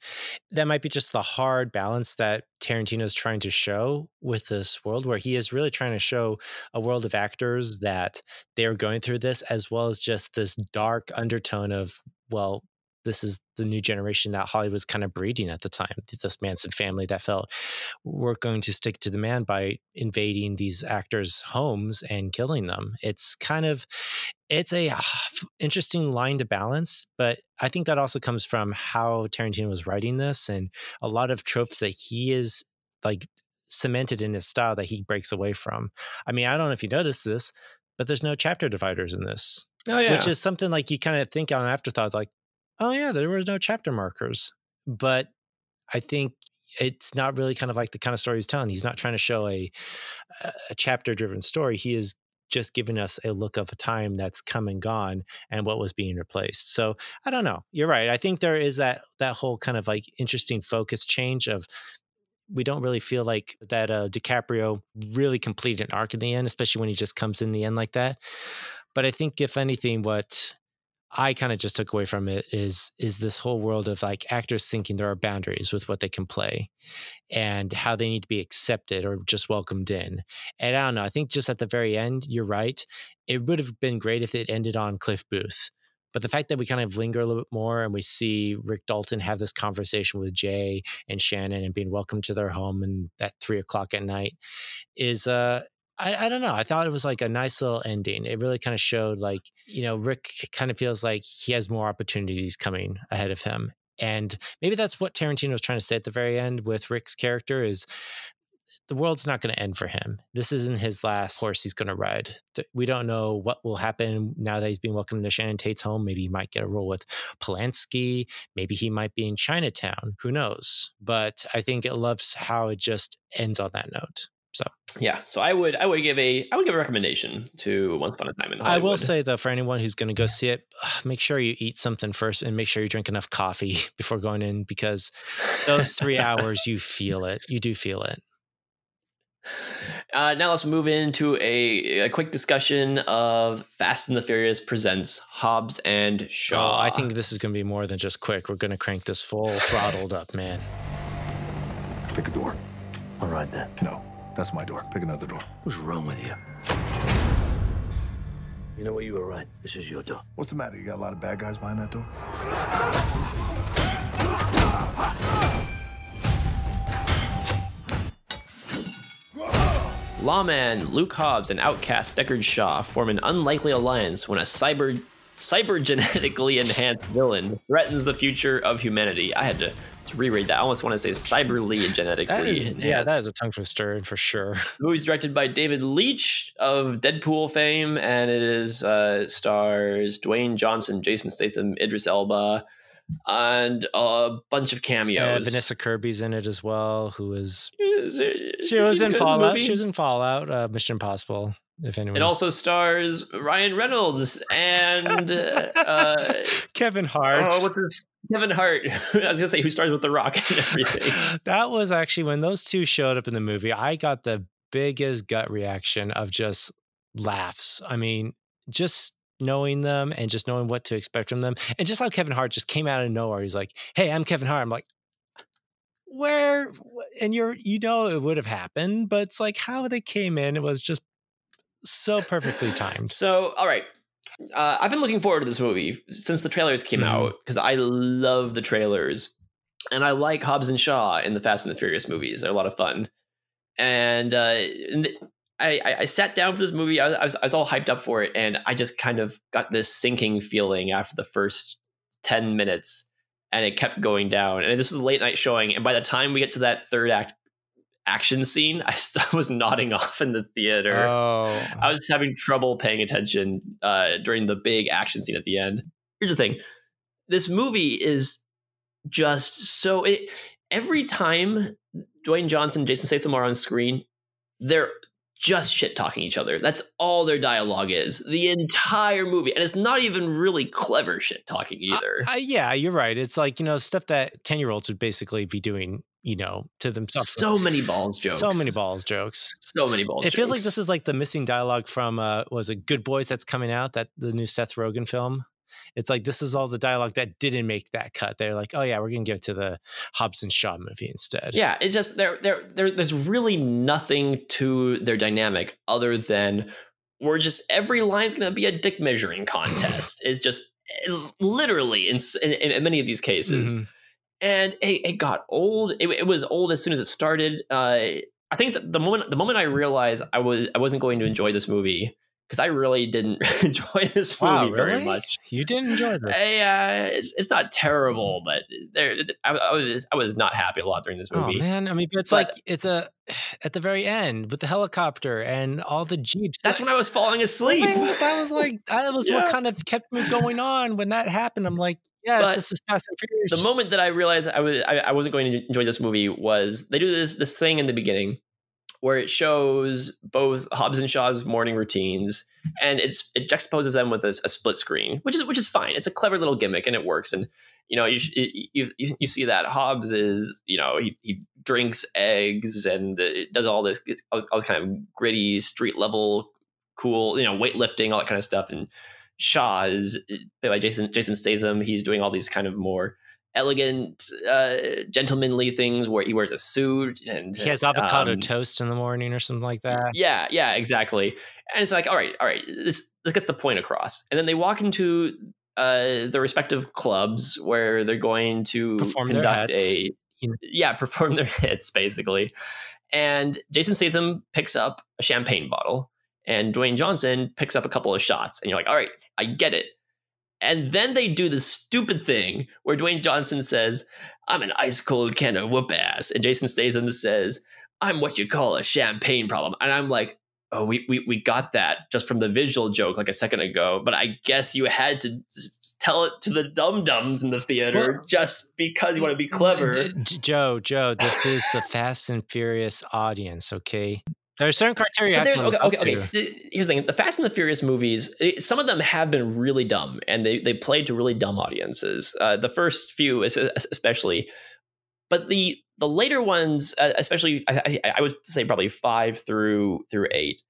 that might be just the hard balance that Tarantino is trying to show with this world, where he is really trying to show a world of actors that they are going through this, as well as just this dark undertone of well, this is the new generation that Hollywood was kind of breeding at the time. This Manson family that felt we're going to stick to the man by invading these actors' homes and killing them. It's kind of it's a interesting line to balance, but I think that also comes from how Tarantino was writing this and a lot of tropes that he is like cemented in his style that he breaks away from. I mean, I don't know if you noticed this, but there's no chapter dividers in this. Oh yeah. Which is something like you kind of think on afterthoughts, like, oh yeah, there were no chapter markers. But I think it's not really kind of like the kind of story he's telling. He's not trying to show a a chapter driven story. He is just giving us a look of a time that's come and gone and what was being replaced. So I don't know. You're right. I think there is that that whole kind of like interesting focus change of we don't really feel like that uh, DiCaprio really completed an arc in the end, especially when he just comes in the end like that. But I think if anything, what I kind of just took away from it is is this whole world of like actors thinking there are boundaries with what they can play and how they need to be accepted or just welcomed in. And I don't know, I think just at the very end, you're right. It would have been great if it ended on Cliff Booth. But the fact that we kind of linger a little bit more and we see Rick Dalton have this conversation with Jay and Shannon and being welcomed to their home and at three o'clock at night is uh I, I don't know. I thought it was like a nice little ending. It really kind of showed like, you know, Rick kind of feels like he has more opportunities coming ahead of him. And maybe that's what Tarantino was trying to say at the very end with Rick's character is the world's not going to end for him. This isn't his last horse he's going to ride. We don't know what will happen now that he's being welcomed to Shannon Tate's home. Maybe he might get a role with Polanski. Maybe he might be in Chinatown. Who knows? But I think it loves how it just ends on that note. So yeah, so I would I would give a I would give a recommendation to Once Upon a Time in Hollywood. I will say though, for anyone who's going to go see it, make sure you eat something first and make sure you drink enough coffee before going in because those three hours you feel it, you do feel it. Uh, now let's move into a, a quick discussion of Fast and the Furious presents Hobbs and Shaw. Oh, I think this is going to be more than just quick. We're going to crank this full throttled up, man. Pick a door. All right then. No. That's my door. Pick another door. What's wrong with you? You know what? You were right. This is your door. What's the matter? You got a lot of bad guys behind that door? Lawman, Luke Hobbs, and outcast Deckard Shaw form an unlikely alliance when a cyber cybergenetically enhanced villain threatens the future of humanity. I had to, to reread that. I almost want to say cyberly genetically That is, enhanced. yeah, that is a tongue twister for sure. The movie's directed by David Leitch of Deadpool fame, and it is uh, stars Dwayne Johnson, Jason Statham, Idris Elba, and a bunch of cameos. Vanessa Kirby's in it as well, who is she was in Fallout. She was in Fallout, uh, Mission Impossible. If anyone, It also stars Ryan Reynolds and uh, Kevin Hart. oh, what's his Kevin Hart. I was gonna say who stars with The Rock and everything. that was actually when those two showed up in the movie. I got the biggest gut reaction of just laughs. I mean, just knowing them and just knowing what to expect from them, and just how Kevin Hart just came out of nowhere. He's like, "Hey, I'm Kevin Hart." I'm like, "Where?" And you're, you know, it would have happened, but it's like how they came in. It was just so perfectly timed. So, all right. Uh, I've been looking forward to this movie since the trailers came Mhm. out because I love the trailers, and I like Hobbs and Shaw in the Fast and the Furious movies. They're a lot of fun, and, uh, and th- I, I, I sat down for this movie. I was, I was I was all hyped up for it, and I just kind of got this sinking feeling after the first ten minutes, and it kept going down. And this was a late night showing, and by the time we get to that third act action scene, I was nodding off in the theater. Oh, I was having trouble paying attention uh, during the big action scene at the end. Here's the thing: this movie is just so. It, every time Dwayne Johnson, and Jason Statham are on screen, they're just shit talking each other. That's all their dialogue is the entire movie, and it's not even really clever shit talking either. Uh, yeah, you're right. It's like you know stuff that ten year olds would basically be doing, you know, to themselves. so many balls jokes. So many balls jokes. So many balls. It feels like this is like the missing dialogue from uh was it Good Boys that's coming out that the new Seth Rogen film. It's like this is all the dialogue that didn't make that cut. They're like, oh yeah, we're gonna give it to the Hobbs and Shaw movie instead. Yeah, it's just there. There, there. There's really nothing to their dynamic other than we're just every line's going to be a dick measuring contest. it's just eh, literally in, in, in many of these cases, Mhm. and it, it got old. It, it was old as soon as it started. Uh, I think that the moment the moment I realized I was I wasn't going to enjoy this movie because I really didn't enjoy this movie Wow, very much. You didn't enjoy this. I, uh, it's, it's not terrible, but there I, I was I was not happy a lot during this movie. Oh movie. man, I mean, it's But- like it's a at the very end with the helicopter and all the jeeps. That's when I was falling asleep. That that was like that was what kind of kept me going on when that happened. I'm like, yes, But this is Fast and Furious. the moment that I realized I was I, I wasn't going to enjoy this movie was they do this this thing in the beginning where it shows both Hobbs and Shaw's morning routines and it's it juxtaposes them with a, a split screen, which is which is fine. It's a clever little gimmick and it works. And you know you you you, see that Hobbs is you know he he drinks eggs and does all this all this, kind of gritty street level cool you know weightlifting all that kind of stuff and Shaw is by Jason Jason Statham. He's doing all these kind of more elegant, uh, gentlemanly things where he wears a suit and he has avocado um, toast in the morning or something like that. Yeah, yeah, exactly. And it's like, all right, all right, this this gets the point across. And then they walk into uh, the respective clubs where they're going to Perform conduct a yeah, perform their hits basically. And Jason Statham picks up a champagne bottle, and Dwayne Johnson picks up a couple of shots, and you're like, all right, I get it. And then they do this stupid thing where Dwayne Johnson says, I'm an ice cold can of whoop ass. And Jason Statham says, I'm what you call a champagne problem. And I'm like, oh, we, we, we got that just from the visual joke like a second ago. But I guess you had to tell it to the dum dums in the theater Well- just because you want to be clever. Joe, Joe, this is the Fast and Furious audience, okay? There are certain criteria. But there's okay, okay, okay. The- Here's the thing: the Fast and the Furious movies, some of them have been really dumb, and they they played to really dumb audiences. Uh, the first few, es- es- especially, but the the later ones, uh, especially, I, I, I would say probably five through through eight.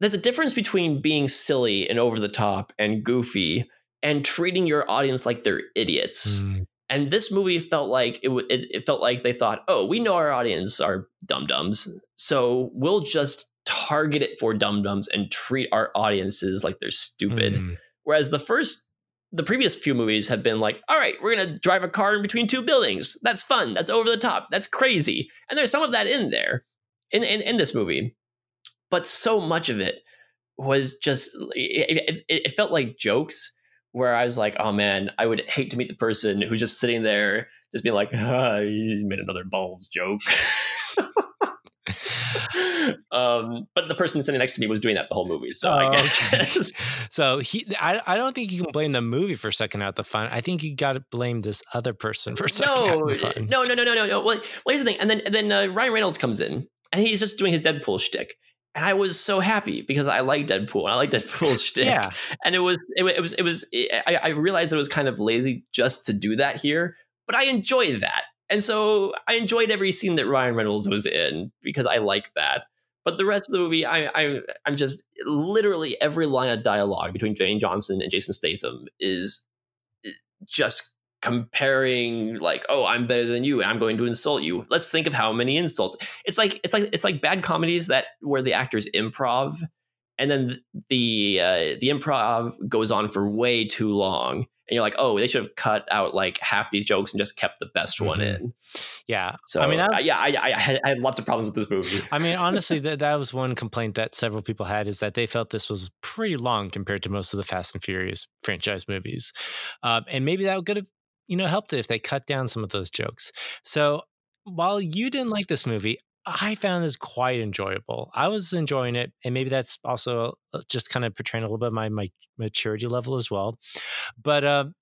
There's a difference between being silly and over the top and goofy, and treating your audience like they're idiots. Mm, And this movie felt like it, it, it felt like they thought, oh, we know our audience are dum dums, so we'll just target it for dum dums and treat our audiences like they're stupid. mm. Whereas the first, the previous few movies have been like, all right, we're gonna drive a car in between two buildings. That's fun. That's over the top. That's crazy. And there's some of that in there, in in, in this movie, but so much of it was just it, it, it felt like jokes where I was like, oh man, I would hate to meet the person who's just sitting there, just being like, ah, you made another balls joke. um, but the person sitting next to me was doing that the whole movie, so Oh, I okay. guess. So he, I, I don't think you can blame the movie for sucking out the fun. I think you got to blame this other person for sucking no, out the fun. no, no, no, no, no, no. Well, well, here's the thing, and then and then uh, Ryan Reynolds comes in, and he's just doing his Deadpool shtick. And I was so happy because I like Deadpool and I like Deadpool's shtick. Yeah, and it was it, it was it was I, I realized that it was kind of lazy just to do that here, but I enjoyed that, and so I enjoyed every scene that Ryan Reynolds was in because I like that. But the rest of the movie, I, I I'm just literally every line of dialogue between Dwayne Johnson and Jason Statham is eh, just comparing like oh i'm better than you and i'm going to insult you. Let's think of how many insults. It's like it's like it's like bad comedies that where the actors improv and then the uh, the improv goes on for way too long and you're like oh they should have cut out like half these jokes and just kept the best one Mhm. in. Yeah. so I mean, uh, yeah I, I, had, I had lots of problems with this movie. I mean, honestly, that that was one complaint that several people had is that they felt this was pretty long compared to most of the Fast and Furious franchise movies, um, and maybe that could have you know helped it if they cut down some of those jokes. So while you didn't like this movie. I found this quite enjoyable. I was enjoying it, and maybe that's also uh, just kind of portraying a little bit of my, my maturity level as well. But um,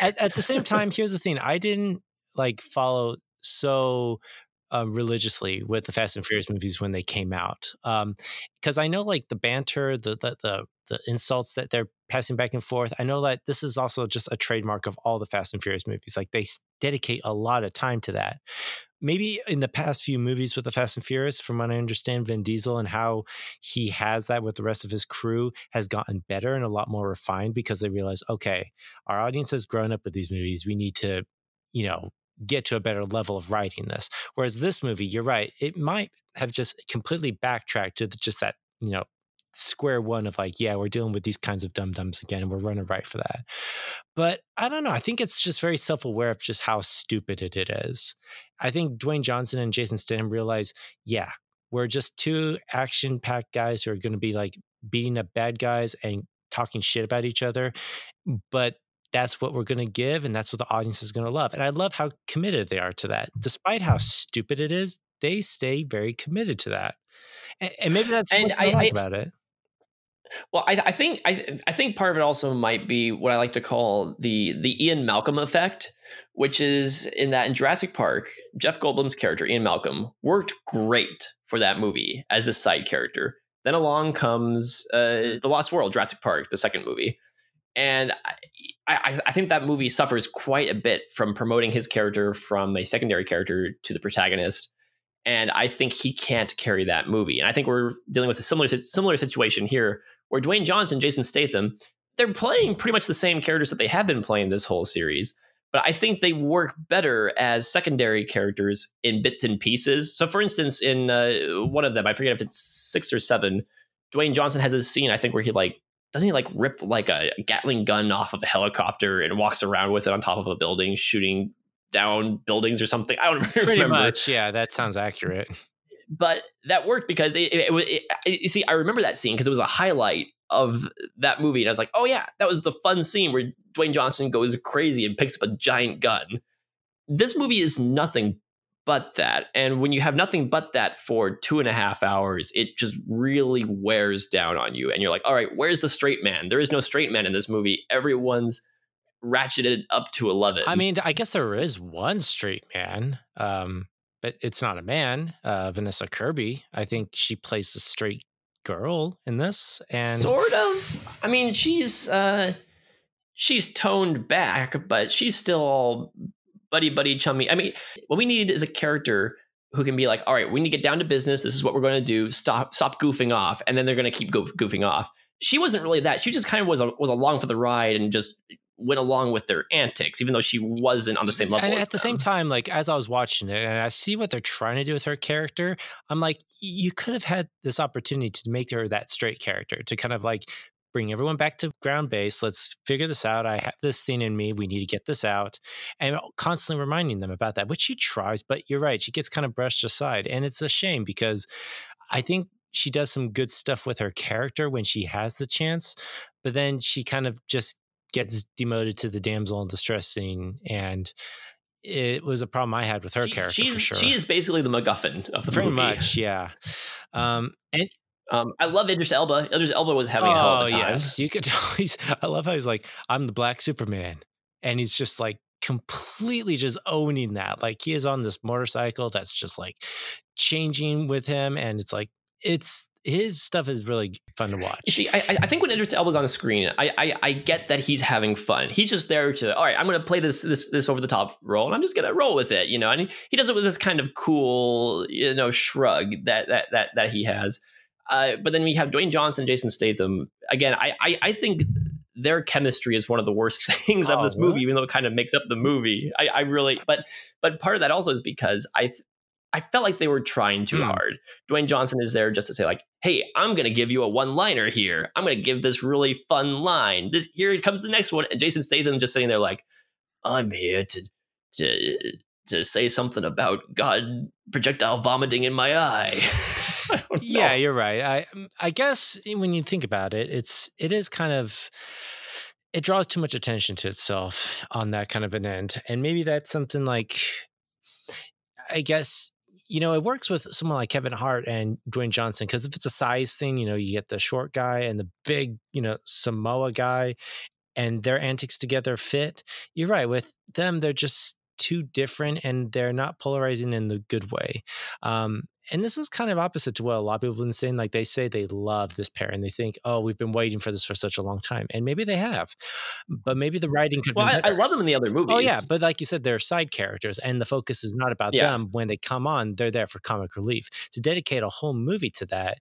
at, at the same time, here's the thing: I didn't like follow so uh, religiously with the Fast and Furious movies when they came out, because I know like the banter, the, the the the insults that they're passing back and forth. I know that this is also just a trademark of all the Fast and Furious movies. Like they dedicate a lot of time to that. Maybe in the past few movies with the Fast and Furious, from what I understand, Vin Diesel and how he has that with the rest of his crew has gotten better and a lot more refined because they realize, okay, our audience has grown up with these movies. We need to, you know, get to a better level of writing this. Whereas this movie, you're right, it might have just completely backtracked to just that, you know, square one of like, yeah, we're dealing with these kinds of dum dums again, and we're running right for that. But I don't know. I think it's just very self aware of just how stupid it, it is. I think Dwayne Johnson and Jason Statham realize, yeah, we're just two action packed guys who are going to be like beating up bad guys and talking shit about each other. But that's what we're going to give and that's what the audience is going to love. And I love how committed they are to that. Mm. Despite how stupid it is, they stay very committed to that. And, and maybe that's And what I, I- like I- about it. Well, I, I think I, I think part of it also might be what I like to call the the Ian Malcolm effect, which is in that in Jurassic Park, Jeff Goldblum's character Ian Malcolm worked great for that movie as this side character. Then along comes uh, the Lost World, Jurassic Park, the second movie, and I, I, I think that movie suffers quite a bit from promoting his character from a secondary character to the protagonist and I think he can't carry that movie. And I think we're dealing with a similar similar situation here, where Dwayne Johnson, Jason Statham, they're playing pretty much the same characters that they have been playing this whole series. But I think they work better as secondary characters in bits and pieces. So, for instance, in uh, one of them, I forget if it's six or seven, Dwayne Johnson has this scene I think where he like doesn't he like rip like a Gatling gun off of a helicopter and walks around with it on top of a building, shooting down buildings or something. I don't Pretty remember much. Yeah, that sounds accurate. but that worked because it, it, it, it- you see, I remember that scene because it was a highlight of that movie, and I was like, oh yeah, that was the fun scene where Dwayne Johnson goes crazy and picks up a giant gun. This movie is nothing but that, and when you have nothing but that for two and a half hours, it just really wears down on you, and you're like, all right, where's the straight man? There is no straight man in this movie. Everyone's ratcheted up to eleven. I mean, I guess there is one straight man, um, but it's not a man. Uh, Vanessa Kirby. I think she plays a straight girl in this, and sort of. I mean, she's uh she's toned back, but she's still all buddy buddy chummy. I mean, what we need is a character who can be like, all right, we need to get down to business. This is what we're going to do. Stop stop goofing off, and then they're going to keep goof, goofing off. She wasn't really that. She just kind of was a, was along for the ride and just went along with their antics, even though she wasn't on the same level. and at the same time, like as I was watching it, and I see what they're trying to do with her character, I'm like, you could have had this opportunity to make her that straight character to kind of like bring everyone back to ground base. Let's figure this out. I have this thing in me. We need to get this out, and constantly reminding them about that, which she tries. But you're right, she gets kind of brushed aside, and it's a shame because I think she does some good stuff with her character when she has the chance, but then she kind of just gets demoted to the damsel in distress scene and it was a problem I had with her She- character she's for sure. she is basically the MacGuffin of the Pretty movie. much, yeah. Um, and Um, I love Idris Elba. Idris Elba was having a hell of a time. Oh, yes, you could. He's, I love how he's like, "I'm the Black Superman," and he's just like completely just owning that. Like he is on this motorcycle that's just like changing with him, and it's like it's his stuff is really fun to watch. You see, I, I- I think when Idris Elba's on the screen, I, I I get that he's having fun. He's just there to, all right, I'm going to play this this this over the top role, and I'm just going to roll with it, you know. And he, he does it with this kind of cool, you know, shrug that that that that he has. Uh, but then we have Dwayne Johnson, Jason Statham. Again, I I, I think their chemistry is one of the worst things of Oh, this movie, even though it kind of makes up the movie. I, I really, but but part of that also is because I. I felt like they were trying too Hmm. hard. Dwayne Johnson is there just to say like, "Hey, I'm going to give you a one-liner here. I'm going to give this really fun line. This here comes the next one." And Jason Statham just sitting there like, "I'm here to to to say something about God projectile vomiting in my eye." Yeah, you're right. I um, I guess when you think about it, it's it is kind of it draws too much attention to itself on that kind of an end, and maybe that's something like I guess you know it works with someone like Kevin Hart and Dwayne Johnson because if it's a size thing, you know, you get the short guy and the big, you know, Samoa guy, and their antics together fit. You're right. With them, they're just too different and they're not polarizing in the good way. Um, and this is kind of opposite to what a lot of people have been saying. Like they say they love this pair and they think, oh, we've been waiting for this for such a long time. And maybe they have, but maybe the writing could Well, be I, I love them in the other movies. Oh yeah, but like you said, they're side characters, and the focus is not about Yeah. them. When they come on, they're there for comic relief. To dedicate a whole movie to that,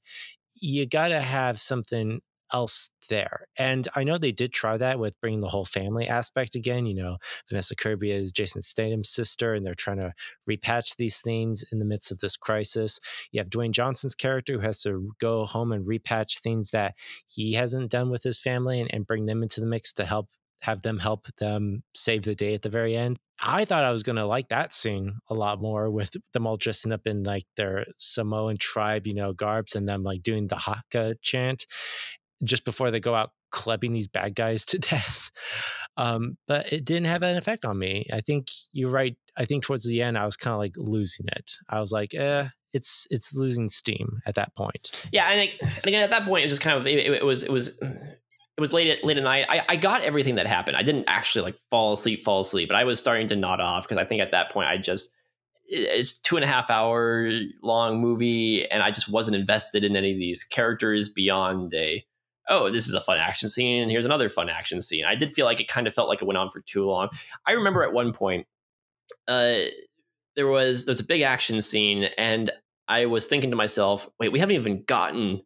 you got to have something else there. And I know they did try that with bringing the whole family aspect again. You know, Vanessa Kirby is Jason Statham's sister, and they're trying to repatch these things in the midst of this crisis. You have Dwayne Johnson's character who has to go home and repatch things that he hasn't done with his family and, and bring them into the mix to help have them help them save the day at the very end. I thought I was going to like that scene a lot more with them all dressing up in like their Samoan tribe, you know, garbs and them like doing the Haka chant just before they go out clubbing these bad guys to death. Um, but it didn't have an effect on me. I think you're right. I think towards the end, I was kind of like losing it. I was like, eh, it's it's losing steam at that point. Yeah, and, I, and again, at that point, it was just kind of it, it was it was it was late at late at night. I, I got everything that happened. I didn't actually like fall asleep, fall asleep, but I was starting to nod off because I think at that point I just it's two and a half hour long movie, and I just wasn't invested in any of these characters beyond a oh this is a fun action scene and here's another fun action scene. I did feel like it kind of felt like it went on for too long. I remember at one point, uh, there was there's a big action scene and I was thinking to myself, wait, we haven't even gotten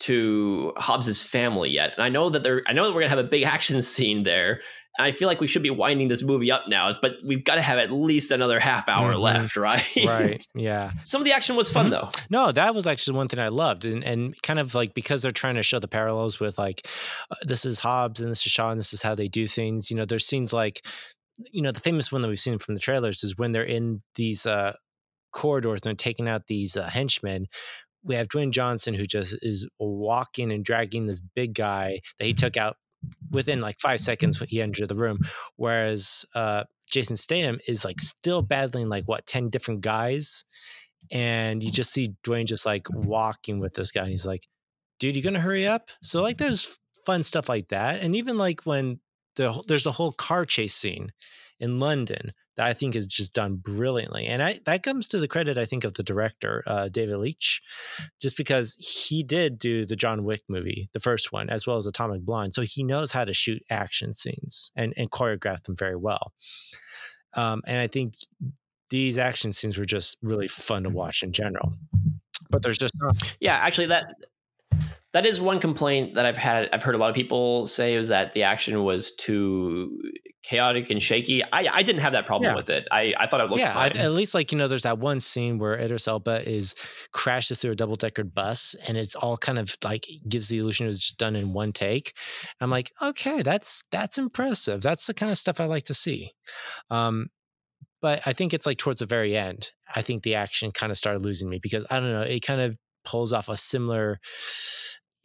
to Hobbs's family yet. And I know that there I know that we're gonna have a big action scene there. I feel like we should be winding this movie up now, but we've got to have at least another half hour Mhm. left, right? Right. Yeah. Some of the action was fun Mhm. though. No, that was actually one thing I loved, and and kind of like because they're trying to show the parallels with like uh, this is Hobbs and this is Shaw and this is how they do things. You know, there's scenes like you know the famous one that we've seen from the trailers is when they're in these uh, corridors and they're taking out these uh, henchmen. We have Dwayne Johnson who just is walking and dragging this big guy that he took out within like five seconds when he entered the room, whereas uh, Jason Statham is like still battling like what ten different guys and you just see Dwayne just like walking with this guy, and he's like, "Dude, you gonna hurry up?" So like, there's fun stuff like that, and even like when the there's a whole car chase scene in London that I think is just done brilliantly, and I that comes to the credit I think of the director uh, David Leitch, just because he did do the John Wick movie, the first one, as well as Atomic Blonde, so he knows how to shoot action scenes and and choreograph them very well. Um, and I think these action scenes were just really fun to watch in general. But there's just not. Yeah, actually that that is one complaint that I've had I've heard a lot of people say is that the action was too chaotic and shaky. I, I didn't have that problem Yeah. with it. I, I thought it looked yeah, fine. at least like you know, there's that one scene where Idris Elba is crashes through a double deckered bus, and it's all kind of like gives the illusion it was just done in one take. I'm like, okay, that's that's impressive. That's the kind of stuff I like to see. Um, but I think it's like towards the very end. I think the action kind of started losing me because I don't know. It kind of pulls off a similar.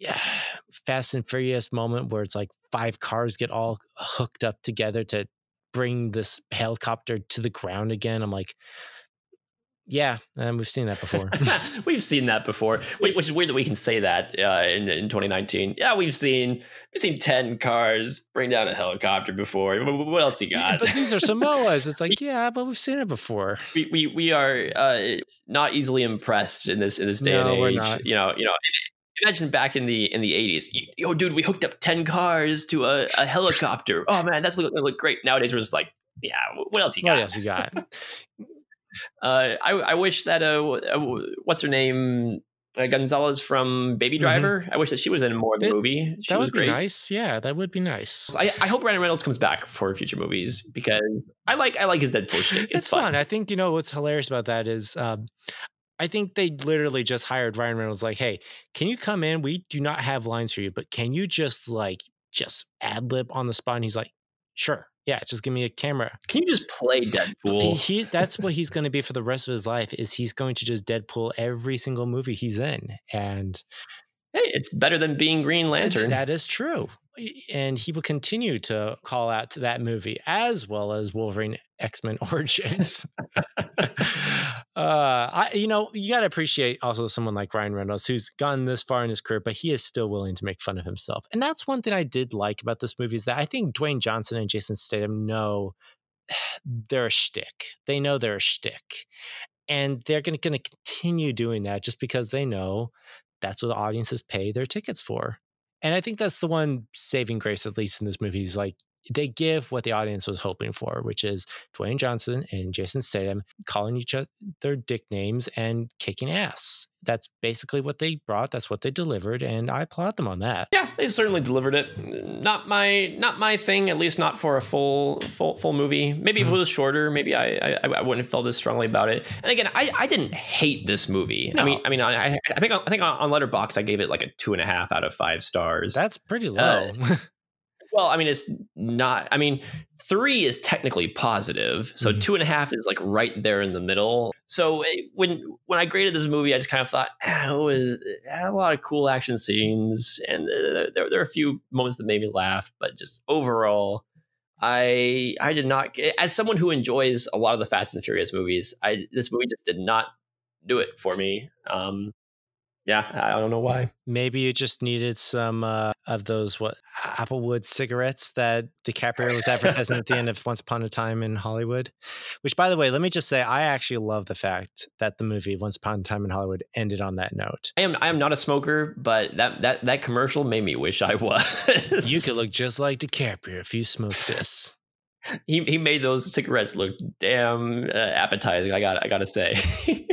Yeah, Fast and Furious moment where it's like five cars get all hooked up together to bring this helicopter to the ground again. I'm like, yeah, and we've seen that before. we've seen that before, which, which, is weird that we can say that uh, in, in 2019. Yeah, we've seen we've seen ten cars bring down a helicopter before. What else you got? Yeah, but these are Samoas. It's like, yeah, but we've seen it before. We we, we are uh, not easily impressed in this in this day no, and age. We're not. You know, you know. Imagine back in the in the 80s, yo, dude, we hooked up 10 cars to a, a helicopter. Oh man, that's look, look great. Nowadays, we're just like, yeah, what else you got? What else you got? Uh, I, I wish that uh, what's her name uh, Gonzalez from Baby Mm-hmm. Driver. I wish that she was in more of the It- movie. She that was would be great. nice. Yeah, that would be nice. I, I hope Ryan Reynolds comes back for future movies because I like I like his Deadpool shtick. It's, it's fun. I think you know what's hilarious about that is um, I think they literally just hired Ryan Reynolds. Like, hey, can you come in? We do not have lines for you, but can you just like just ad lib on the spot? And he's like, sure, yeah, just give me a camera. Can you just play Deadpool? He that's what he's going to be for the rest of his life. Is he's going to just Deadpool every single movie he's in, and hey, it's better than being Green Lantern. that is true. And he will continue to call out to that movie as well as Wolverine X Men Origins. uh, I, you know, you got to appreciate also someone like Ryan Reynolds who's gotten this far in his career, but he is still willing to make fun of himself. And that's one thing I did like about this movie is that I think Dwayne Johnson and Jason Statham know they're a shtick. They know they're a shtick. And they're going to continue doing that just because they know that's what audiences pay their tickets for. And I think that's the one saving grace, at least in this movie, is like they give what the audience was hoping for, which is Dwayne Johnson and Jason Statham calling each other dick names and kicking ass. That's basically what they brought. That's what they delivered, and I applaud them on that. Yeah, they certainly delivered it. Not my not my thing, at least not for a full full full movie. Maybe if Mm-hmm. it was shorter, maybe I, I I wouldn't have felt as strongly about it. And again, I, I didn't hate this movie. I No. mean I mean I I think I think on Letterboxd I gave it like a two and a half out of five stars. That's pretty low. well, I mean it's not. I mean three is technically positive, so Mhm. two and a half is like right there in the middle. So eh, when when I graded this movie, I just kind of thought, ah, it was it had a lot of cool action scenes, and uh, there there are a few moments that made me laugh, but just overall. I I did not as someone who enjoys a lot of the Fast and Furious movies. I this movie just did not do it for me. Um, yeah, I don't know why. Maybe you just needed some uh, of those what Applewood cigarettes that DiCaprio was advertising at the end of Once Upon a Time in Hollywood. Which, by the way, let me just say, I actually love the fact that the movie Once Upon a Time in Hollywood ended on that note. I am I am not a smoker, but that that that commercial made me wish I was. You could look just like DiCaprio if you smoked this. He he made those cigarettes look damn uh, appetizing. I got I got to say.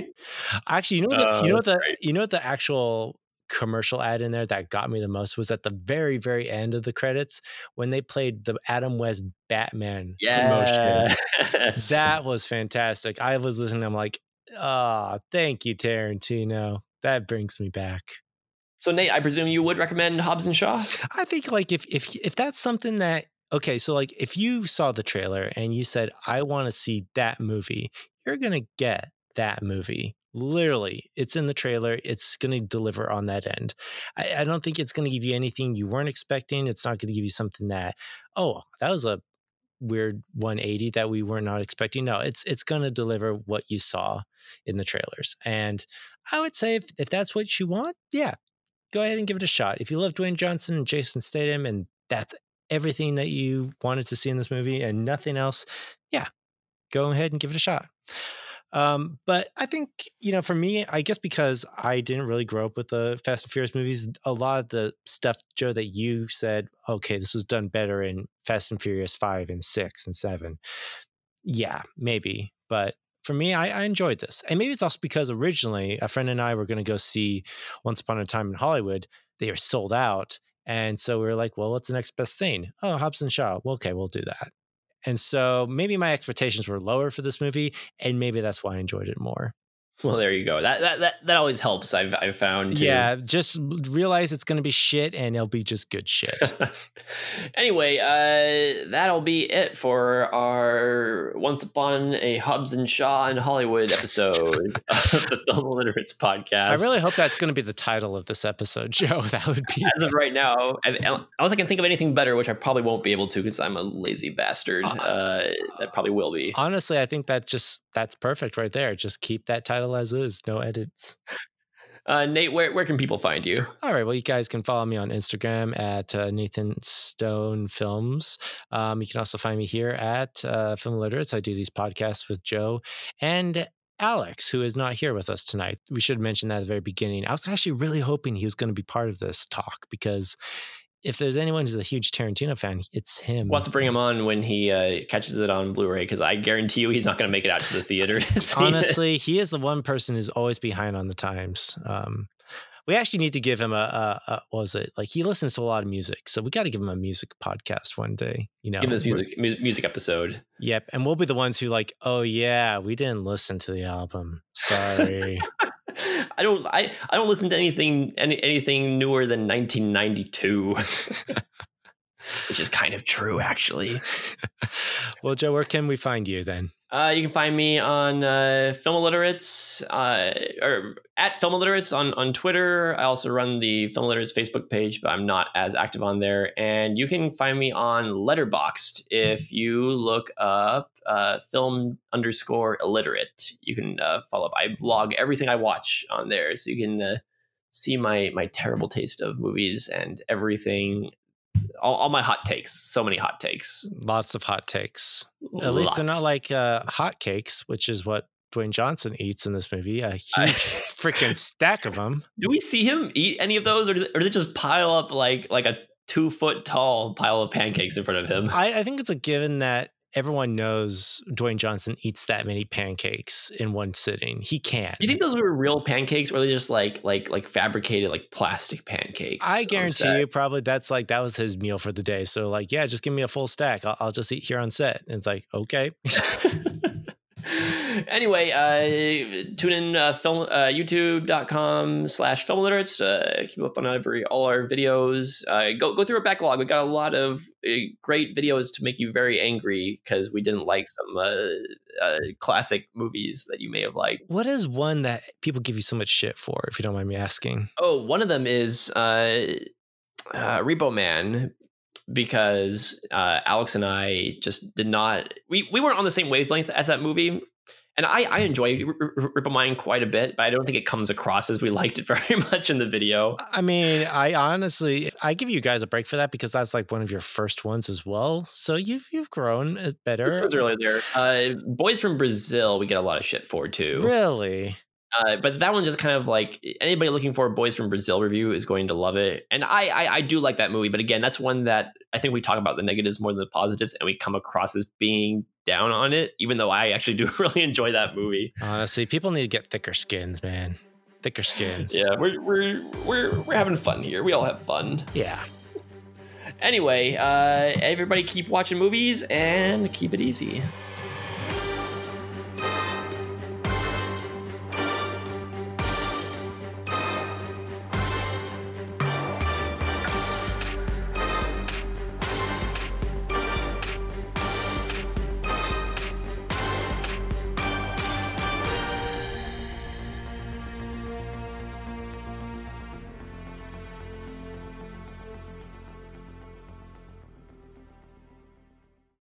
Actually, you know what? The, you know Uh, what the great. you know what the actual commercial ad in there that got me the most was at the very very end of the credits when they played the Adam West Batman promotion. That was fantastic. I was listening. I'm like, oh, thank you, Tarantino. That brings me back. So Nate, I presume you would recommend Hobbs and Shaw? I think like if if if that's something that okay, so like if you saw the trailer and you said I want to see that movie, you're gonna get that movie. Literally, it's in the trailer. It's going to deliver on that end. I, I don't think it's going to give you anything you weren't expecting. It's not going to give you something that, oh, that was a weird 180 that we were not expecting. No, it's it's going to deliver what you saw in the trailers. And I would say if, if that's what you want, yeah, go ahead and give it a shot. If you love Dwayne Johnson and Jason Statham and that's everything that you wanted to see in this movie and nothing else, yeah, go ahead and give it a shot. Um, but I think, you know, for me, I guess because I didn't really grow up with the Fast and Furious movies, a lot of the stuff, Joe, that you said, okay, this was done better in Fast and Furious 5 and 6 and 7. Yeah, maybe. But for me, I, I enjoyed this. And maybe it's also because originally a friend and I were going to go see Once Upon a Time in Hollywood. They are sold out. And so we were like, well, what's the next best thing? Oh, Hobbs and Shaw. Well, okay, we'll do that. And so maybe my expectations were lower for this movie, and maybe that's why I enjoyed it more. Well, there you go. That that that, that always helps. I've I've found. Too. Yeah, just realize it's going to be shit, and it'll be just good shit. anyway, uh, that'll be it for our once upon a Hobbs and Shaw in Hollywood episode of the Film Illiterates podcast. I really hope that's going to be the title of this episode, Joe. That would be as of right now. Unless I can think of anything better, which I probably won't be able to because I'm a lazy bastard. Uh, that probably will be. Honestly, I think that just that's perfect right there. Just keep that title as is, no edits. Uh, Nate, where, where can people find you? All right. Well, you guys can follow me on Instagram at uh, Nathan Stone Films. Um, you can also find me here at uh, Film Illiterates. I do these podcasts with Joe and Alex, who is not here with us tonight. We should mention that at the very beginning. I was actually really hoping he was going to be part of this talk because if there's anyone who's a huge Tarantino fan, it's him. We'll have to bring him on when he uh, catches it on Blu-ray because I guarantee you he's not going to make it out to the theater. To Honestly, it. he is the one person who's always behind on the times. Um, we actually need to give him a, a, a what was it like he listens to a lot of music so we got to give him a music podcast one day you know give him music music episode yep and we'll be the ones who like oh yeah we didn't listen to the album sorry i don't i i don't listen to anything any, anything newer than 1992 which is kind of true actually. Well joe where can we find you then uh, you can find me on uh, Film Illiterates uh, or at Film Illiterates on, on Twitter. I also run the Film Illiterates Facebook page, but I'm not as active on there. And you can find me on Letterboxd if you look up uh, film underscore illiterate. You can uh, follow up. I vlog everything I watch on there, so you can uh, see my my terrible taste of movies and everything all, all, my hot takes. So many hot takes. Lots of hot takes. Lots. At least they're not like uh, hot cakes, which is what Dwayne Johnson eats in this movie. A huge freaking stack of them. Do we see him eat any of those, or do they, or do they just pile up like like a two foot tall pile of pancakes in front of him? I, I think it's a given that everyone knows Dwayne Johnson eats that many pancakes in one sitting. He can't. You think those were real pancakes, or are they just like like like fabricated like plastic pancakes? I guarantee you, probably that's like that was his meal for the day. So like, yeah, just give me a full stack. I'll, I'll just eat here on set. And it's like, okay. anyway, uh, tune in uh, film uh, youtube.com slash film literates uh, keep up on every all our videos. Uh, go go through our backlog. We got a lot of uh, great videos to make you very angry because we didn't like some uh, uh, classic movies that you may have liked. What is one that people give you so much shit for, if you don't mind me asking? Oh, one of them is uh, uh, Repo Man because uh, Alex and I just did not we we weren't on the same wavelength as that movie. And I, I enjoy Repo Man quite a bit, but I don't think it comes across as we liked it very much in the video. I mean, I honestly, I give you guys a break for that because that's like one of your first ones as well. So you've you've grown better. This was early there. Uh, Boys from Brazil, we get a lot of shit for too. Really? Uh, but that one just kind of like anybody looking for a Boys from Brazil review is going to love it. And I, I, I do like that movie, but again, that's one that I think we talk about the negatives more than the positives, and we come across as being down on it, even though I actually do really enjoy that movie. Honestly, people need to get thicker skins, man. Thicker skins. Yeah, we're we're we're we're having fun here. We all have fun. Yeah. Anyway, uh, everybody keep watching movies and keep it easy.